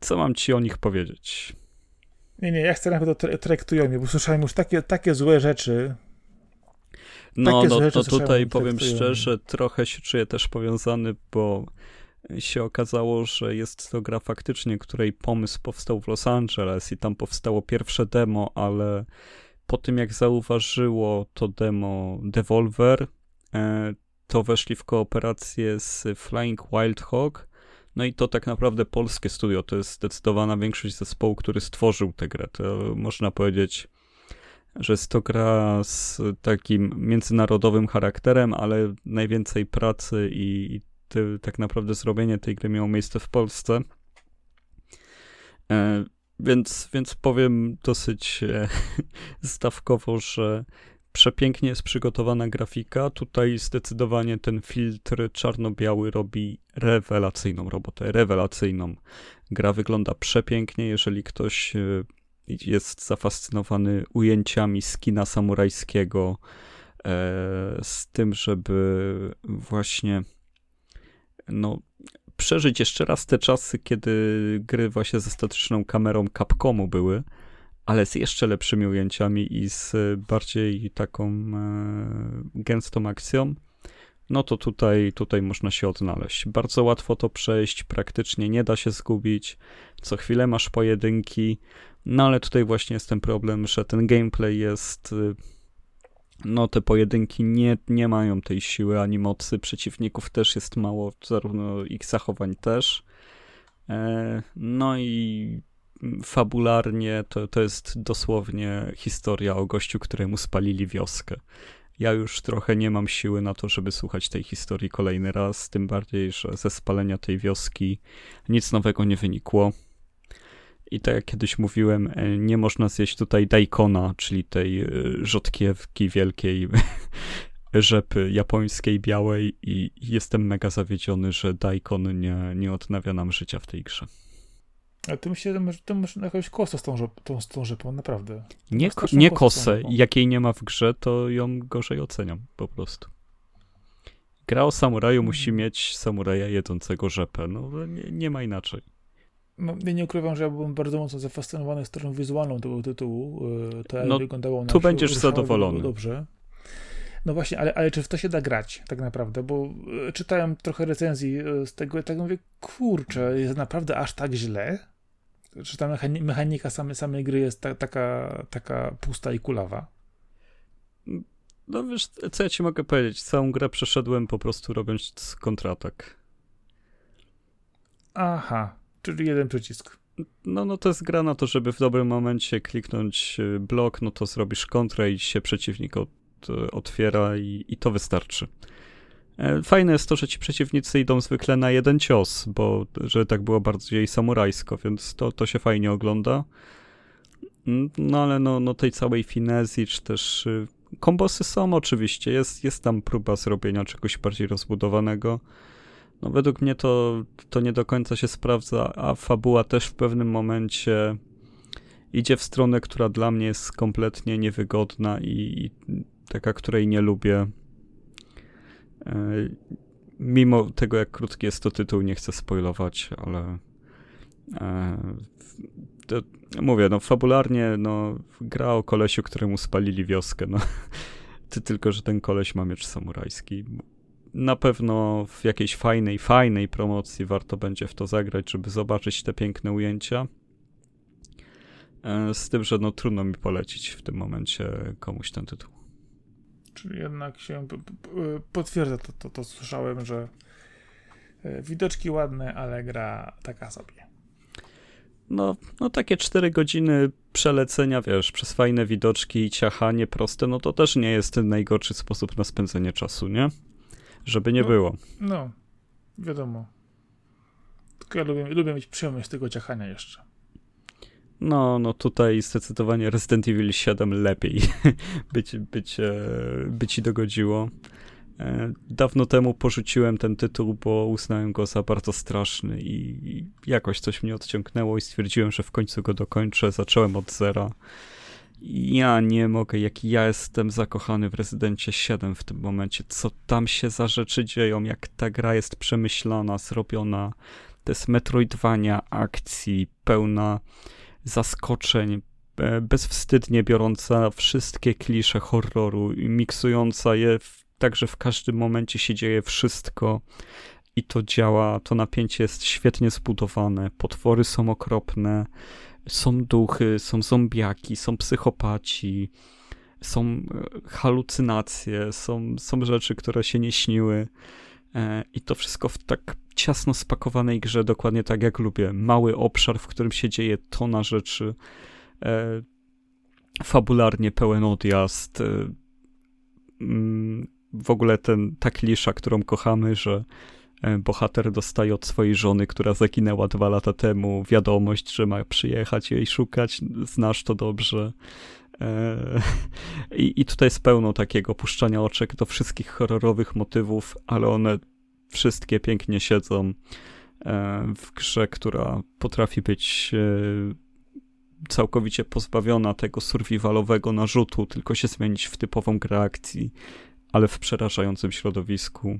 Co mam ci o nich powiedzieć? Nie, nie, ja chcę nawet o Trek Toyomi, bo słyszałem już takie, takie złe rzeczy. No, no to tutaj powiem szczerze, trochę się czuję też powiązany, bo się okazało, że jest to gra faktycznie, której pomysł powstał w Los Angeles i tam powstało pierwsze demo, ale po tym jak zauważyło to demo Devolver, e, to weszli w kooperację z Flying Wild Hog, No i to tak naprawdę polskie studio, to jest zdecydowana większość zespołu, który stworzył tę grę. To można powiedzieć, że jest to gra z takim międzynarodowym charakterem, ale najwięcej pracy i, i ty, tak naprawdę zrobienie tej gry miało miejsce w Polsce. E, więc, więc powiem dosyć e, [laughs] stawkowo, że przepięknie jest przygotowana grafika. Tutaj zdecydowanie ten filtr czarno-biały robi rewelacyjną robotę, rewelacyjną. Gra wygląda przepięknie, jeżeli ktoś e, jest zafascynowany ujęciami z kina samurajskiego, e, z tym, żeby właśnie no, przeżyć jeszcze raz te czasy, kiedy gry właśnie ze statyczną kamerą Capcomu były, ale z jeszcze lepszymi ujęciami i z bardziej taką e, gęstą akcją, no to tutaj, tutaj można się odnaleźć. Bardzo łatwo to przejść, praktycznie nie da się zgubić. Co chwilę masz pojedynki, no ale tutaj właśnie jest ten problem, że ten gameplay jest. Y, no, te pojedynki nie, nie mają tej siły ani mocy. Przeciwników też jest mało, zarówno ich zachowań też. E, no i fabularnie to, to jest dosłownie historia o gościu, któremu spalili wioskę. Ja już trochę nie mam siły na to, żeby słuchać tej historii kolejny raz, tym bardziej, że ze spalenia tej wioski nic nowego nie wynikło. I tak jak kiedyś mówiłem, e, nie można zjeść tutaj daikona, czyli tej e, rzodkiewki wielkiej [laughs] rzepy japońskiej, białej i jestem mega zawiedziony, że daikon nie, nie odnawia nam życia w tej grze. A ty myślisz, że ty masz jakąś kosę z tą, tą, z tą rzepą, naprawdę. Nie, nie kosę. Jakiej nie ma w grze, to ją gorzej oceniam po prostu. Gra o samuraju hmm. musi mieć samuraja jedzącego rzepę. No nie, nie ma inaczej. No, ja nie ukrywam, że ja byłem bardzo mocno zafascynowany stroną wizualną tego tytułu. E, to no, wyglądało na Tu będziesz zadowolony. Dobrze. No właśnie, ale, ale czy w to się da grać tak naprawdę? Bo e, czytałem trochę recenzji e, z tego i tak mówię, kurczę, jest naprawdę aż tak źle? Czy ta mechanika samej, samej gry jest ta, taka, taka pusta i kulawa? No wiesz, co ja ci mogę powiedzieć? Całą grę przeszedłem po prostu robiąc kontratak. Aha, Czyli jeden przycisk. No, no to jest gra na to, żeby w dobrym momencie kliknąć y, blok, no to zrobisz kontrę i się przeciwnik od, otwiera i, i to wystarczy. E, fajne jest to, że ci przeciwnicy idą zwykle na jeden cios, bo że tak było bardziej samurajsko, więc to, to się fajnie ogląda. Mm, no ale no, no tej całej finezji, czy też y, kombosy są oczywiście, jest, jest tam próba zrobienia czegoś bardziej rozbudowanego. No według mnie to, to nie do końca się sprawdza, a fabuła też w pewnym momencie idzie w stronę, która dla mnie jest kompletnie niewygodna i, i taka, której nie lubię. E, mimo tego, jak krótki jest to tytuł, nie chcę spoilować, ale e, to, mówię, no fabularnie, no gra o kolesiu, któremu spalili wioskę, no. [laughs] Ty tylko, że ten koleś ma miecz samurajski na pewno w jakiejś fajnej, fajnej promocji warto będzie w to zagrać, żeby zobaczyć te piękne ujęcia. E, z tym, że no trudno mi polecić w tym momencie komuś ten tytuł. Czyli jednak się potwierdza to, to, to słyszałem, że e, widoczki ładne, ale gra taka sobie. No, no takie 4 godziny przelecenia, wiesz, przez fajne widoczki i ciachanie proste, no to też nie jest ten najgorszy sposób na spędzenie czasu, nie? żeby nie no, było. No, wiadomo. Tylko ja lubię, lubię mieć przyjemność tego ciachania jeszcze. No, no tutaj zdecydowanie Resident Evil 7 lepiej [laughs] być, być, e, by ci dogodziło. E, dawno temu porzuciłem ten tytuł, bo uznałem go za bardzo straszny i jakoś coś mnie odciągnęło i stwierdziłem, że w końcu go dokończę. Zacząłem od zera ja nie mogę, jak ja jestem zakochany w Rezydencie 7 w tym momencie. Co tam się za rzeczy dzieją, jak ta gra jest przemyślana, zrobiona. To jest metroidwania akcji, pełna zaskoczeń, e, bezwstydnie biorąca wszystkie klisze horroru i miksująca je w, tak, że w każdym momencie się dzieje wszystko i to działa, to napięcie jest świetnie zbudowane, potwory są okropne, są duchy, są zombiaki, są psychopaci, są e, halucynacje, są, są rzeczy, które się nie śniły. E, I to wszystko w tak ciasno spakowanej grze, dokładnie tak jak lubię. Mały obszar, w którym się dzieje tona rzeczy. E, fabularnie pełen odjazd. E, mm, w ogóle ten, ta klisza, którą kochamy, że bohater dostaje od swojej żony, która zaginęła dwa lata temu, wiadomość, że ma przyjechać jej szukać. Znasz to dobrze. [laughs] I, I tutaj jest pełno takiego puszczania oczek do wszystkich horrorowych motywów, ale one wszystkie pięknie siedzą e, w grze, która potrafi być e, całkowicie pozbawiona tego survivalowego narzutu, tylko się zmienić w typową grę akcji, ale w przerażającym środowisku.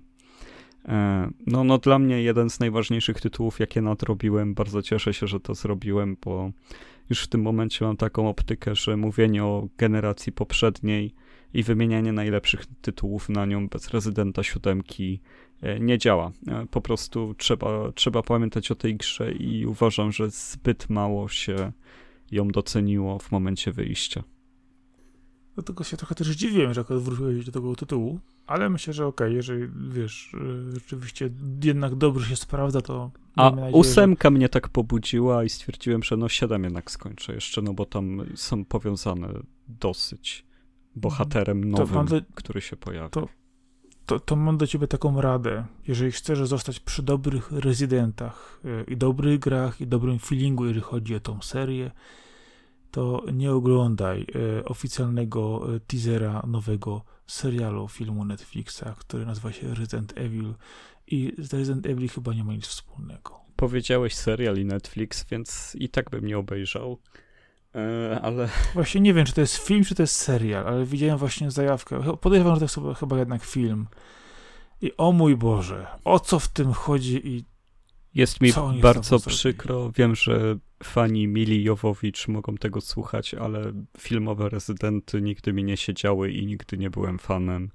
E, no, no dla mnie jeden z najważniejszych tytułów, jakie nadrobiłem. Bardzo cieszę się, że to zrobiłem, bo już w tym momencie mam taką optykę, że mówienie o generacji poprzedniej i wymienianie najlepszych tytułów na nią bez rezydenta siódemki e, nie działa. E, po prostu trzeba, trzeba pamiętać o tej grze i uważam, że zbyt mało się ją doceniło w momencie wyjścia. Dlatego się trochę też dziwiłem, że akurat wróciłeś do tego tytułu, ale myślę, że okej, okay, jeżeli wiesz, y, rzeczywiście jednak dobrze się sprawdza, to. A nadzieję, ósemka że... mnie tak pobudziła i stwierdziłem, że no siedem jednak skończę jeszcze, no bo tam są powiązane dosyć bohaterem nowym, do, który się pojawia. To, to, to mam do ciebie taką radę. Jeżeli chcesz zostać przy dobrych rezydentach y, i dobrych grach i dobrym feelingu, jeżeli chodzi o tą serię, to nie oglądaj e, oficjalnego e, teasera nowego serialu filmu Netflixa, który nazywa się Resident Evil i z Resident Evil chyba nie ma nic wspólnego. Powiedziałeś serial i Netflix, więc i tak bym nie obejrzał. E, ale. Właśnie nie wiem, czy to jest film, czy to jest serial, ale widziałem właśnie zajawkę. Podejrzewam, że to jest chyba, chyba jednak film. I o mój Boże, o co w tym chodzi i jest mi bardzo przykro. Wiem, że fani Mili Jowowicz mogą tego słuchać, ale filmowe rezydenty nigdy mi nie siedziały i nigdy nie byłem fanem.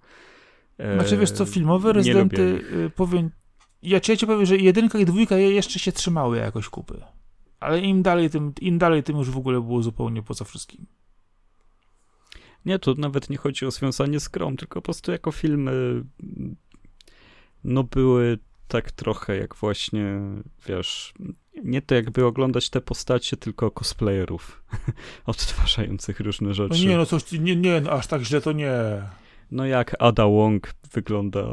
Znaczy wiesz co, filmowe rezydenty, y, powiem, ja ci, ja ci powiem, że jedynka i dwójka jeszcze się trzymały jakoś kupy. Ale im dalej, tym, im dalej, tym już w ogóle było zupełnie poza wszystkim. Nie, tu nawet nie chodzi o związanie z grą, tylko po prostu jako filmy no były tak trochę jak właśnie, wiesz, nie to jakby oglądać te postacie, tylko cosplayerów [laughs] odtwarzających różne rzeczy. No nie, no coś, nie, nie, no aż tak źle to nie. No jak Ada Wong wygląda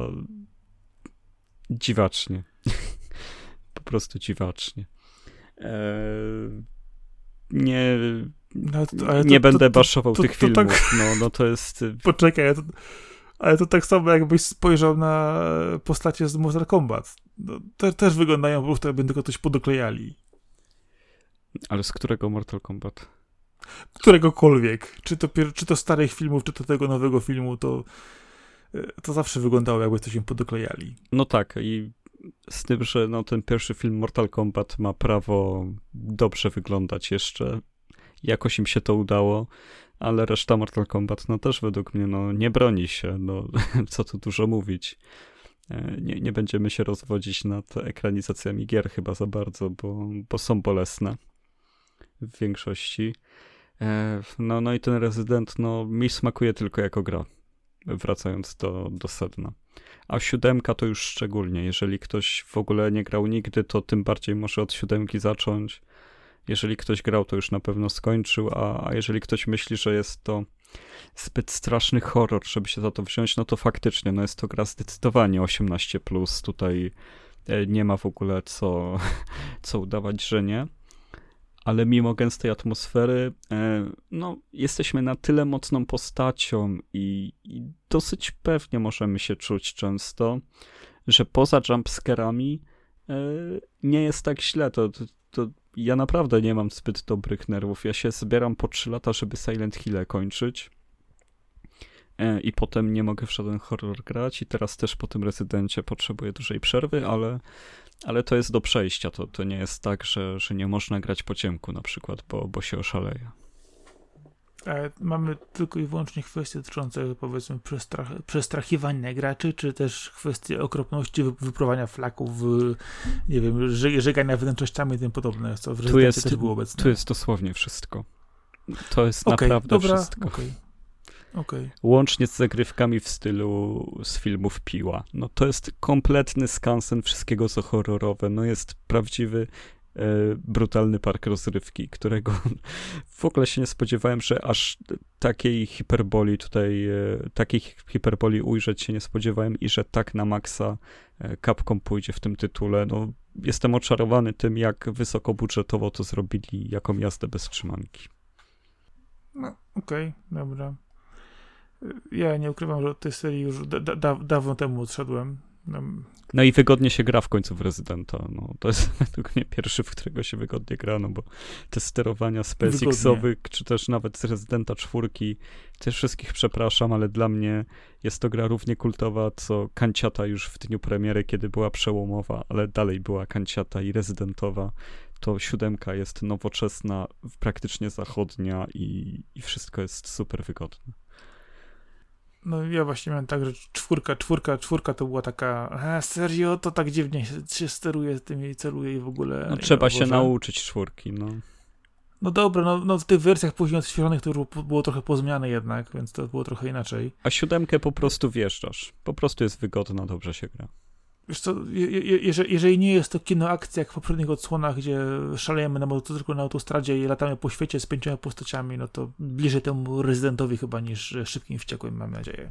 dziwacznie. [laughs] po prostu dziwacznie. Eee, nie, no, to, nie to, będę to, baszował tych tak- filmów. Tak... No, no to jest... [laughs] Poczekaj, ja to ale to tak samo jakbyś spojrzał na postacie z Mortal Kombat. No, te, też wyglądają po prostu jakby tylko coś podoklejali. Ale z którego Mortal Kombat? Któregokolwiek. Czy to, czy to starych filmów, czy to tego nowego filmu, to, to zawsze wyglądało jakby coś im podoklejali. No tak i z tym, że no, ten pierwszy film Mortal Kombat ma prawo dobrze wyglądać jeszcze. Jakoś im się to udało ale reszta Mortal Kombat no też według mnie no, nie broni się, no [laughs] co tu dużo mówić. E, nie, nie będziemy się rozwodzić nad ekranizacjami gier chyba za bardzo, bo, bo są bolesne w większości. E, no, no i ten rezydent, no mi smakuje tylko jako gra, wracając do, do sedna. A siódemka to już szczególnie, jeżeli ktoś w ogóle nie grał nigdy, to tym bardziej może od siódemki zacząć jeżeli ktoś grał, to już na pewno skończył, a, a jeżeli ktoś myśli, że jest to zbyt straszny horror, żeby się za to wziąć, no to faktycznie, no jest to gra zdecydowanie 18+, tutaj e, nie ma w ogóle co, [laughs] co udawać, że nie. Ale mimo gęstej atmosfery, e, no, jesteśmy na tyle mocną postacią i, i dosyć pewnie możemy się czuć często, że poza jumpscarami e, nie jest tak źle. To, to, to ja naprawdę nie mam zbyt dobrych nerwów. Ja się zbieram po 3 lata, żeby Silent Hill kończyć. E, I potem nie mogę w żaden horror grać, i teraz też po tym rezydencie potrzebuję dużej przerwy, ale, ale to jest do przejścia. To, to nie jest tak, że, że nie można grać po ciemku na przykład, bo, bo się oszaleje. E, mamy tylko i wyłącznie kwestie dotyczące powiedzmy przestrach, przestrachiwania graczy, czy też kwestie okropności wyprówania flaków, nie wiem, żegania wnętrznościami i tym podobne, co w tu jest, też było obecne. Tu jest dosłownie wszystko. To jest okay, naprawdę dobra, wszystko. Okay. Okay. Łącznie z zagrywkami w stylu z filmów Piła. No to jest kompletny skansen wszystkiego co horrorowe. No jest prawdziwy brutalny park rozrywki, którego w ogóle się nie spodziewałem, że aż takiej hiperboli tutaj, e, takiej hiperboli ujrzeć się nie spodziewałem i że tak na maksa e, Capcom pójdzie w tym tytule. No, jestem oczarowany tym, jak wysokobudżetowo to zrobili, jaką jazdę bez trzymanki. No, okej, okay, dobra. Ja nie ukrywam, że od tej serii już da, da, dawno temu odszedłem. No i wygodnie się gra w końcu w Rezydenta. No, to jest [laughs] według mnie pierwszy, w którego się wygodnie gra, no bo te sterowania SpaceXowych, czy też nawet z Rezydenta czwórki, też wszystkich przepraszam, ale dla mnie jest to gra równie kultowa, co Kanciata już w dniu premiery, kiedy była przełomowa, ale dalej była Kanciata i Rezydentowa. To siódemka jest nowoczesna, praktycznie zachodnia i, i wszystko jest super wygodne. No ja właśnie miałem tak, że czwórka, czwórka, czwórka to była taka, a serio, to tak dziwnie się, się steruje z tym i celuje i w ogóle. No trzeba się nauczyć czwórki, no. No dobra, no, no w tych wersjach później odświeżonych to już było trochę pozmiane jednak, więc to było trochę inaczej. A siódemkę po prostu wjeżdżasz. Po prostu jest wygodna, dobrze się gra. Wiesz co, je, je, jeżeli, jeżeli nie jest to kino akcja jak w poprzednich odsłonach, gdzie szalejemy na motocyklu na autostradzie i latamy po świecie z pięcioma postaciami, no to bliżej temu rezydentowi chyba niż szybkim wściekłym, mam nadzieję.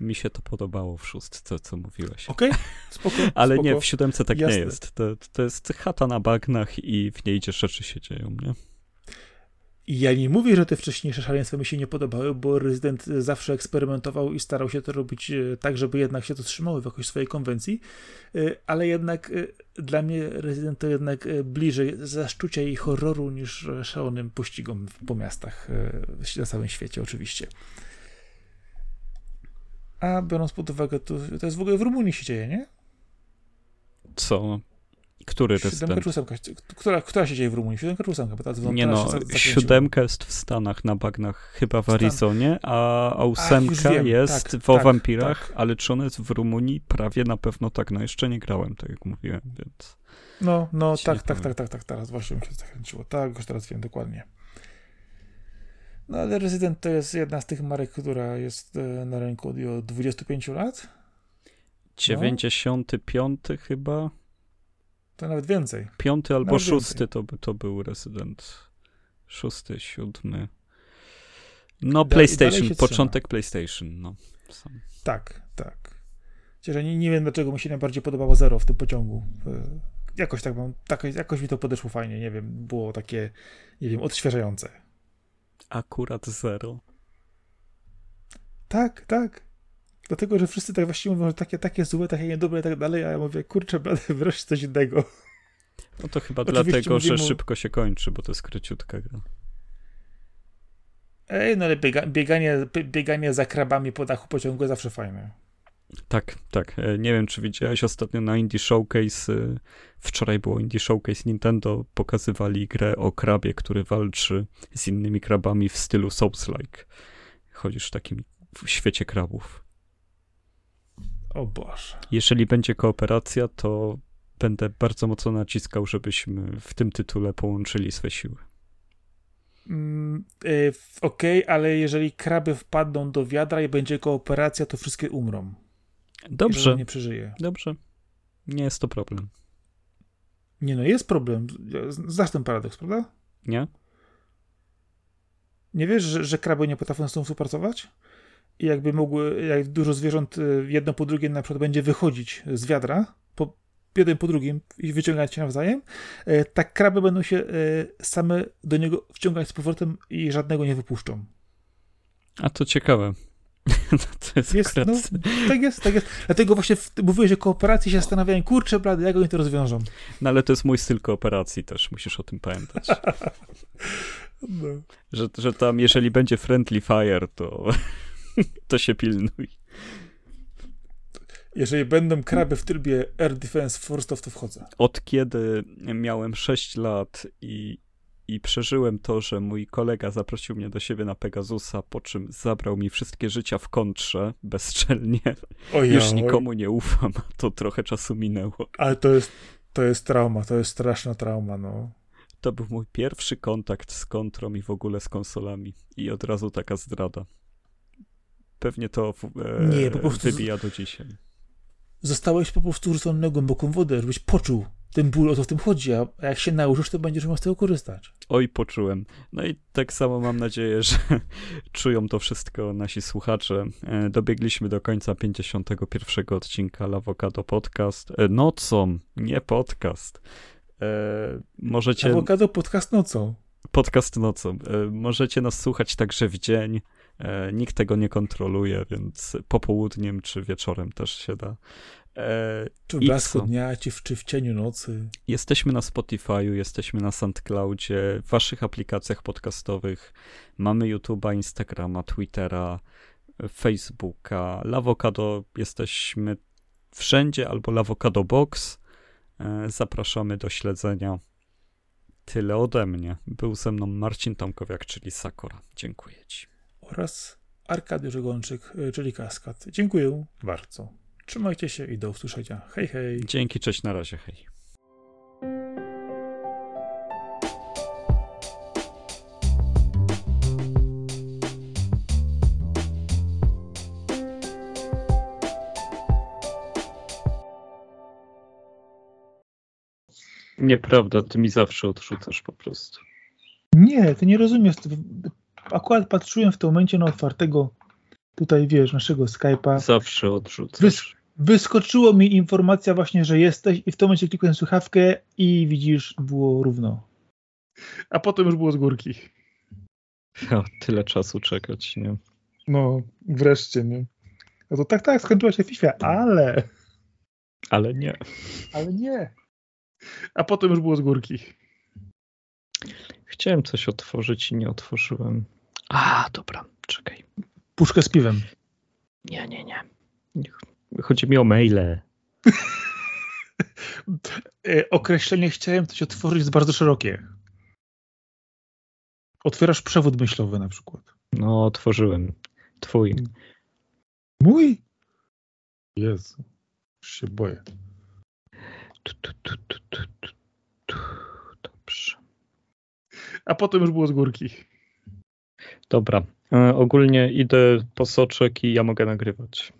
Mi się to podobało w szóstce, co mówiłeś. Okej, okay, [laughs] spoko. Ale spoko. nie, w siódemce tak Jasne. nie jest. To, to jest chata na bagnach i w niej gdzie rzeczy się dzieją, nie? I ja nie mówię, że te wcześniejsze szaleństwa mi się nie podobały, bo rezydent zawsze eksperymentował i starał się to robić e, tak, żeby jednak się to trzymało w jakiejś swojej konwencji, e, ale jednak e, dla mnie rezydent to jednak bliżej zaszczucia i horroru niż szalonym pościgom po miastach na całym świecie oczywiście. A biorąc pod uwagę, to, to jest w ogóle w Rumunii się dzieje, nie? Co? Który rezydent? Która, która się dzieje w Rumunii? Siódemka czy ósemka? Bo nie no, siódemka jest w Stanach, na bagnach, chyba w Arizonie, a, a ósemka Ach, jest tak, w tak, wampirach, tak. ale czy ona jest w Rumunii? Prawie na pewno tak. No jeszcze nie grałem, tak jak mówiłem, więc... No, no, tak, tak, tak, tak, tak, teraz właśnie mi się zachęciło. Tak, już teraz wiem dokładnie. No ale Resident to jest jedna z tych marek, która jest e, na rynku od 25 lat. 95 no. chyba. To nawet więcej. Piąty albo nawet szósty to, to był Resident. Szósty, siódmy. No, PlayStation, początek PlayStation, no. Sam. Tak, tak. Chociaż nie, nie wiem, dlaczego mi się najbardziej podobało Zero w tym pociągu. Jakoś tak mam, tak, jakoś mi to podeszło fajnie, nie wiem, było takie, nie wiem, odświeżające. Akurat Zero. Tak, tak. Dlatego, że wszyscy tak właściwie mówią, że takie, takie złe, takie niedobre i tak dalej, a ja mówię, kurczę, będę [laughs] wreszcie coś innego. No to chyba Oczywiście dlatego, że mu... szybko się kończy, bo to jest króciutka gra. Ej, no ale biega, bieganie, bieganie za krabami po dachu pociągu jest zawsze fajne. Tak, tak. E, nie wiem, czy widziałeś ostatnio na Indie Showcase, e, wczoraj było Indie Showcase Nintendo, pokazywali grę o krabie, który walczy z innymi krabami w stylu Souls-like. Chodzisz w takim w świecie krabów. O Boże. Jeżeli będzie kooperacja, to będę bardzo mocno naciskał, żebyśmy w tym tytule połączyli swe siły. Mm, y, Okej, okay, ale jeżeli kraby wpadną do wiadra i będzie kooperacja, to wszystkie umrą. Dobrze. Nie przeżyje. Dobrze. Nie jest to problem. Nie no, jest problem. Znasz ten paradoks, prawda? Nie. Nie wiesz, że, że kraby nie potrafią z sobą współpracować? I jakby mogły, jak dużo zwierząt y, jedno po drugim na przykład będzie wychodzić z wiadra, po, jeden po drugim i wyciągać się nawzajem, y, tak kraby będą się y, same do niego wciągać z powrotem i żadnego nie wypuszczą. A to ciekawe. [laughs] to jest, jest no, tak jest, tak jest. Dlatego właśnie w, mówiłeś o kooperacji się zastanawiałem, kurczę blady, jak oni to rozwiążą. No ale to jest mój styl kooperacji też, musisz o tym pamiętać. [laughs] no. że, że tam, jeżeli będzie friendly fire, to [laughs] to się pilnuj. Jeżeli będą kraby w trybie Air Defense Force, to wchodzę. Od kiedy miałem 6 lat i, i przeżyłem to, że mój kolega zaprosił mnie do siebie na Pegasusa, po czym zabrał mi wszystkie życia w kontrze, bezczelnie. Ojej, Już nikomu nie ufam, to trochę czasu minęło. Ale to jest, to jest trauma, to jest straszna trauma, no To był mój pierwszy kontakt z kontrą i w ogóle z konsolami. I od razu taka zdrada. Pewnie to e, Nie, po prostu wybija do dzisiaj. Zostałeś po prostu rzucony na głęboką wodę, żebyś poczuł ten ból, o to w tym chodzi, a jak się nauczysz, to będziesz mógł z tego korzystać. Oj, poczułem. No i tak samo mam nadzieję, że [laughs] czują to wszystko nasi słuchacze. E, dobiegliśmy do końca 51 odcinka Lawokado Podcast. E, nocą, nie podcast. E, możecie... Awokado podcast nocą. Podcast nocą. Możecie nas słuchać także w dzień. Nikt tego nie kontroluje, więc popołudniem czy wieczorem też się da. E, czy w blasku dnia, czy w, czy w cieniu nocy. Jesteśmy na Spotify'u, jesteśmy na SoundCloudzie, w waszych aplikacjach podcastowych. Mamy YouTube'a, Instagrama, Twittera, Facebooka. Lawokado jesteśmy wszędzie, albo Lawokado Box. E, zapraszamy do śledzenia. Tyle ode mnie. Był ze mną Marcin Tomkowiak, czyli Sakura. Dziękuję ci. Oraz Arkadiusz Gonczyk, e, czyli Kaskad. Dziękuję bardzo. Trzymajcie się i do usłyszenia. Hej, hej. Dzięki, cześć, na razie, hej. Nieprawda, ty mi zawsze odrzucasz po prostu. Nie, ty nie rozumiesz. Akurat patrzyłem w tym momencie na otwartego tutaj, wiesz, naszego Skype'a. Zawsze odrzucasz wyskoczyło mi informacja właśnie, że jesteś i w tym momencie klikłem słuchawkę i widzisz, było równo. A potem już było z górki. Ja, tyle czasu czekać, nie? No, wreszcie, nie? No to tak, tak, skończyła się FIFA, ale... Ale nie. Ale nie. A potem już było z górki. Chciałem coś otworzyć i nie otworzyłem. A, dobra, czekaj. Puszkę z piwem. Nie, nie, nie. Chodzi mi o maile. [laughs] E, określenie chciałem coś otworzyć jest bardzo szerokie. Otwierasz przewód myślowy na przykład. No, otworzyłem. Twój. Mój? Jezu. Już się boję. Tu, tu, tu, tu, tu, tu. Dobrze. A potem już było z górki. Dobra. E, ogólnie idę po soczek i ja mogę nagrywać.